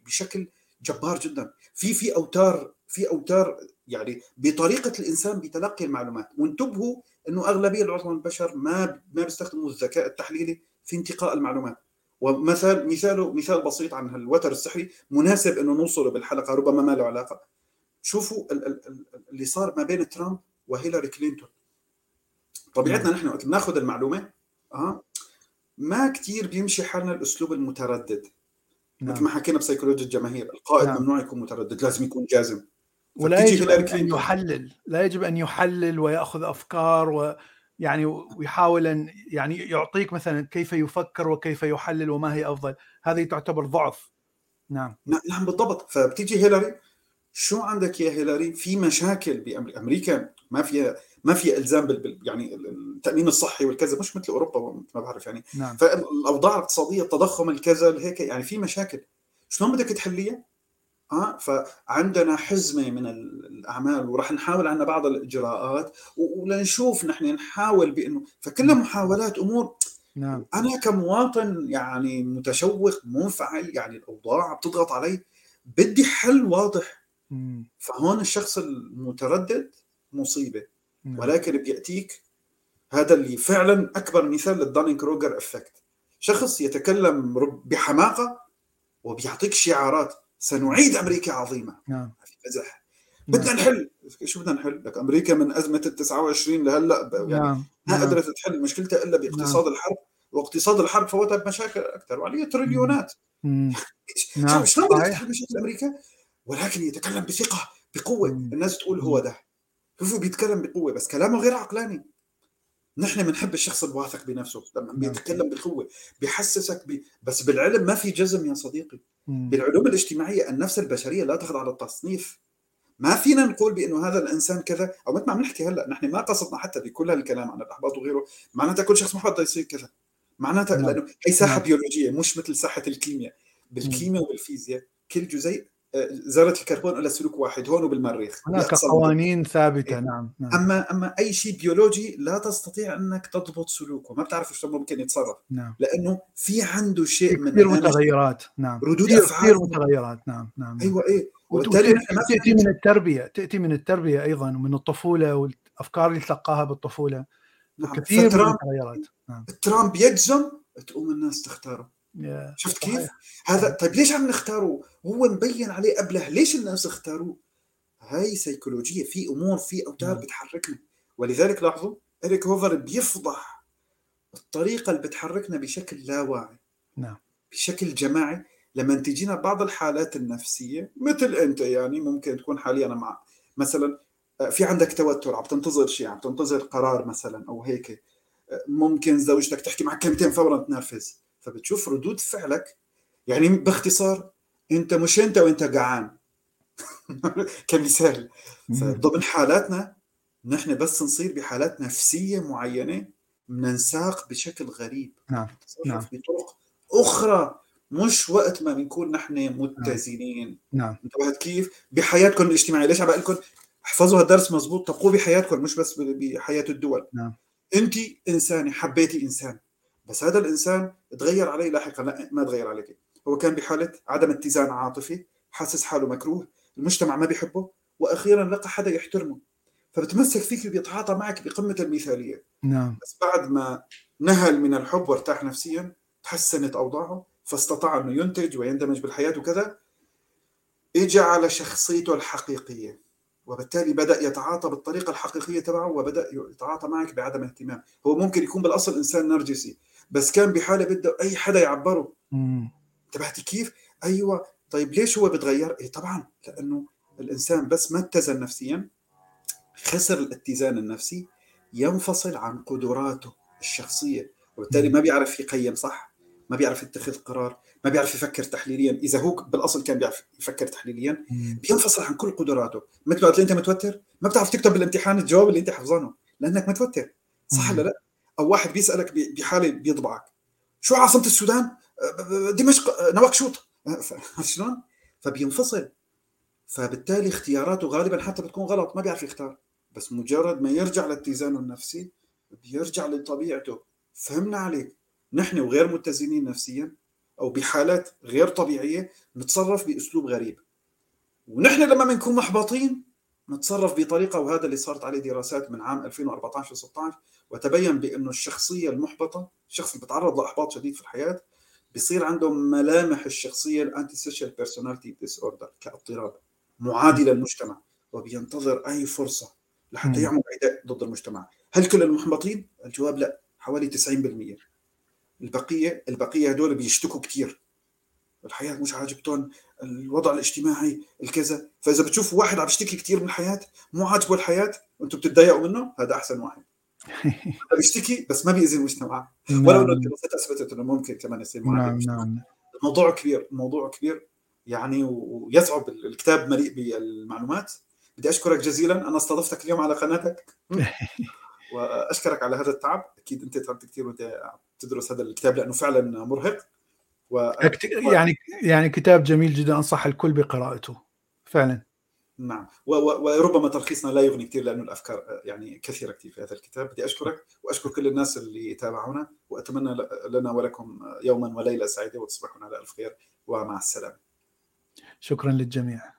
بشكل جبار جدا. في في أوتار في أوتار يعني بطريقة الإنسان بتلقي المعلومات. وانتبهوا إنه أغلبية العظمى البشر ما ما بيستخدموا الذكاء التحليلي في انتقاء المعلومات. ومثال مثاله مثال بسيط عن الوتر السحري مناسب إنه نوصله بالحلقة ربما ما له علاقة. شوفوا اللي صار ما بين ترامب وهيلاري كلينتون. طبيعتنا نحن وقت بناخذ المعلومة آه. ما كثير بيمشي حالنا الأسلوب المتردد. نعم. مثل ما حكينا بسيكولوجيا الجماهير القائد نعم. ممنوع يكون متردد لازم يكون جازم. ولا يجب أن يحلل لا يجب أن يحلل ويأخذ أفكار و يعني ويحاول أن يعني يعطيك مثلا كيف يفكر وكيف يحلل وما هي أفضل. هذه تعتبر ضعف. نعم. نعم بالضبط. فبتيجي هيلاري شو عندك يا هيلاري؟ في مشاكل بامريكا ما فيها ما في إلزام بال يعني التأمين الصحي والكذا مش مثل أوروبا ما بعرف يعني نعم. فالأوضاع الاقتصادية التضخم الكذا هيك يعني في مشاكل شلون بدك تحليها؟ آه فعندنا حزمة من الأعمال وراح نحاول عنا بعض الإجراءات ولنشوف نحن نحاول بإنه فكلها محاولات أمور نعم أنا كمواطن يعني متشوق منفعل يعني الأوضاع بتضغط علي بدي حل واضح مم. فهون الشخص المتردد مصيبة نعم. ولكن بياتيك هذا اللي فعلا أكبر مثال لل Dunning Kruger effect شخص يتكلم بحماقة وبيعطيك شعارات سنعيد أمريكا عظيمة. نعم. مزح نعم. بدنا نحل. شو بدنا نحل؟ لك أمريكا من أزمة ال 29 لهلأ يعني نعم. ما نعم. قدرت تحل مشكلتها إلا باقتصاد الحرب. واقتصاد الحرب فوتها بمشاكل أكثر وعليه تريليونات. نعم شلون بدك. تحل مشاكل أمريكا؟ ولكن يتكلم بثقة بقوة. الناس تقول هو ده. شوفوا بيتكلم بقوه بس كلامه غير عقلاني نحن بنحب الشخص الواثق بنفسه لما نعم. بيتكلم بقوه بيحسسك ب... بس بالعلم ما في جزم يا صديقي مم. بالعلوم الاجتماعية النفس البشرية لا تخضع للتصنيف ما فينا نقول بأنه هذا الإنسان كذا أو مثل ما عم نحكي هلأ نحن ما قصدنا حتى بكل هالكلام عن الأحباط وغيره معناتها كل شخص محبط بده يصير كذا معناتها نعم. لأنه هي ساحة نعم. بيولوجية مش مثل ساحة الكيمياء بالكيمياء وبالفيزياء كل جزيء ذره الكربون لها سلوك واحد هون وبالمريخ هناك قوانين ثابتة نعم نعم. أما أما أي شيء بيولوجي لا تستطيع أنك تضبط سلوكه. ما بتعرف شلون ممكن يتصرف. نعم. لأنه في عنده شيء من كثير متغيرات نعم. ردود أفعال. كثير متغيرات نعم نعم نعم. أيوه إيه. وبالتالي تأتي من التربية تأتي من التربية أيضا ومن الطفولة والأفكار اللي تلقاها بالطفولة. نعم. كثير من فترامب المتغيرات. نعم. ترامب يجزم تقوم الناس تختاره. شفت. كيف؟ هذا طيب ليش عم نختاره؟ هو مبين عليه ابله ليش الناس اختاروه؟ هاي سيكولوجية في أمور في أوتار نعم. بتحركنا ولذلك لاحظوا اريك هوفر بيفضح الطريقة اللي بتحركنا بشكل لا واعي نعم بشكل جماعي لما تجينا بعض الحالات النفسية مثل أنت يعني ممكن تكون حاليا مع مثلا آه، في عندك توتر عم تنتظر شيء عم تنتظر قرار مثلا أو هيك آه، ممكن زوجتك تحكي معك كلمتين فورا تنرفز فبتشوف ردود فعلك يعني باختصار أنت مش أنت وأنت جعان. كمثال. فضمن حالاتنا نحن بس نصير بحالات نفسية معينة ننساق بشكل غريب. نعم نعم. بطرق أخرى مش وقت ما بنكون نحن متزنين. نعم. انتبهت كيف؟ بحياتكم الاجتماعية. ليش عم بقول لكم؟ احفظوا هالدرس مزبوط. طبقوه بحياتكم مش بس بحياة الدول. نعم. انت إنسانة حبيتي إنسان. بس هذا الإنسان تغير عليه لاحقا لا ما تغير عليك هو كان بحالة عدم اتزان عاطفي حاسس حاله مكروه المجتمع ما بيحبه وأخيرا لقى حدا يحترمه. فبتمسك فيك وبيتعاطى معك بقمة المثالية. نعم. بس بعد ما نهل من الحب وارتاح نفسيا تحسنت أوضاعه فاستطاع أنه ينتج ويندمج بالحياة وكذا. اجى على شخصيته الحقيقية وبالتالي بدأ يتعاطى بالطريقة الحقيقية تبعه وبدأ يتعاطى معك بعدم اهتمام. هو ممكن يكون بالأصل إنسان نرجسي بس كان بحاله بده أي حدا يعبره. انتبهتي كيف؟ أيوه. طيب ليش هو بتغير؟ اي طبعا لأنه الإنسان بس ما اتزن نفسيا خسر الاتزان النفسي ينفصل عن قدراته الشخصية. وبالتالي ما بيعرف يقيم صح؟ ما بيعرف يتخذ قرار ما بيعرف يفكر تحليليا. إذا هو بالأصل كان بيعرف يفكر تحليليا. بينفصل عن كل قدراته. مثل وقت أنت متوتر؟ ما بتعرف تكتب بالامتحان الجواب اللي أنت حفظانه لأنك متوتر. صح. ولا لا؟ أو واحد بيسألك بحالة بيطبعك. شو عاصمة السودان؟ أه، دمشق أه، نواكشوط أه، شلون؟ فبينفصل. فبالتالي اختياراته غالبا حتى بتكون غلط ما بيعرف يختار. بس مجرد ما يرجع لاتزانه النفسي بيرجع لطبيعته. فهمنا عليك. نحن وغير متزنين نفسيا أو بحالات غير طبيعية نتصرف بأسلوب غريب. ونحن لما بنكون محبطين نتصرف بطريقة وهذا اللي صارت عليه دراسات من عام 2014 و16 وتبين بأنه الشخصية المحبطة الشخص اللي بيتعرض لأحباط شديد في الحياة بيصير عنده ملامح الشخصية ال antisocial personality disorder كاضطراب معادي للمجتمع وبينتظر أي فرصة. لحتى يعمل عداء ضد المجتمع. هل كل المحبطين؟ الجواب لا حوالي 90% البقية البقية هدول بيشتكوا كثير الحياة مش عاجبتهم الوضع الاجتماعي الكذا. فإذا بتشوفوا واحد عم يشتكي كثير من الحياة مو عاجبه الحياة وأنتم بتتضايقوا منه هذا أحسن واحد. بيشتكي بس ما بيأذي المجتمع. ولو إنه نعم الدراسات أثبتت إنه ممكن كمان يصير معادي نعم نعم. الموضوع كبير الموضوع كبير. يعني ويصعب الكتاب مليء بالمعلومات. بدي أشكرك جزيلا. أنا استضفتك اليوم على قناتك. وأشكرك على هذا التعب. أكيد أنت تعبت كثير وأنت تدرس هذا الكتاب لأنه فعلا مرهق. و... يعني يعني كتاب جميل جدا أنصح الكل بقراءته فعلا. نعم. وربما تلخيصنا لا يغني كثير لأنه الأفكار يعني كثيرة كثير في هذا الكتاب. بدي أشكرك وأشكر كل الناس اللي تابعونا وأتمنى لنا ولكم يوما وليلة سعيدة وتصبحون على ألف خير ومع السلامة. شكرا للجميع.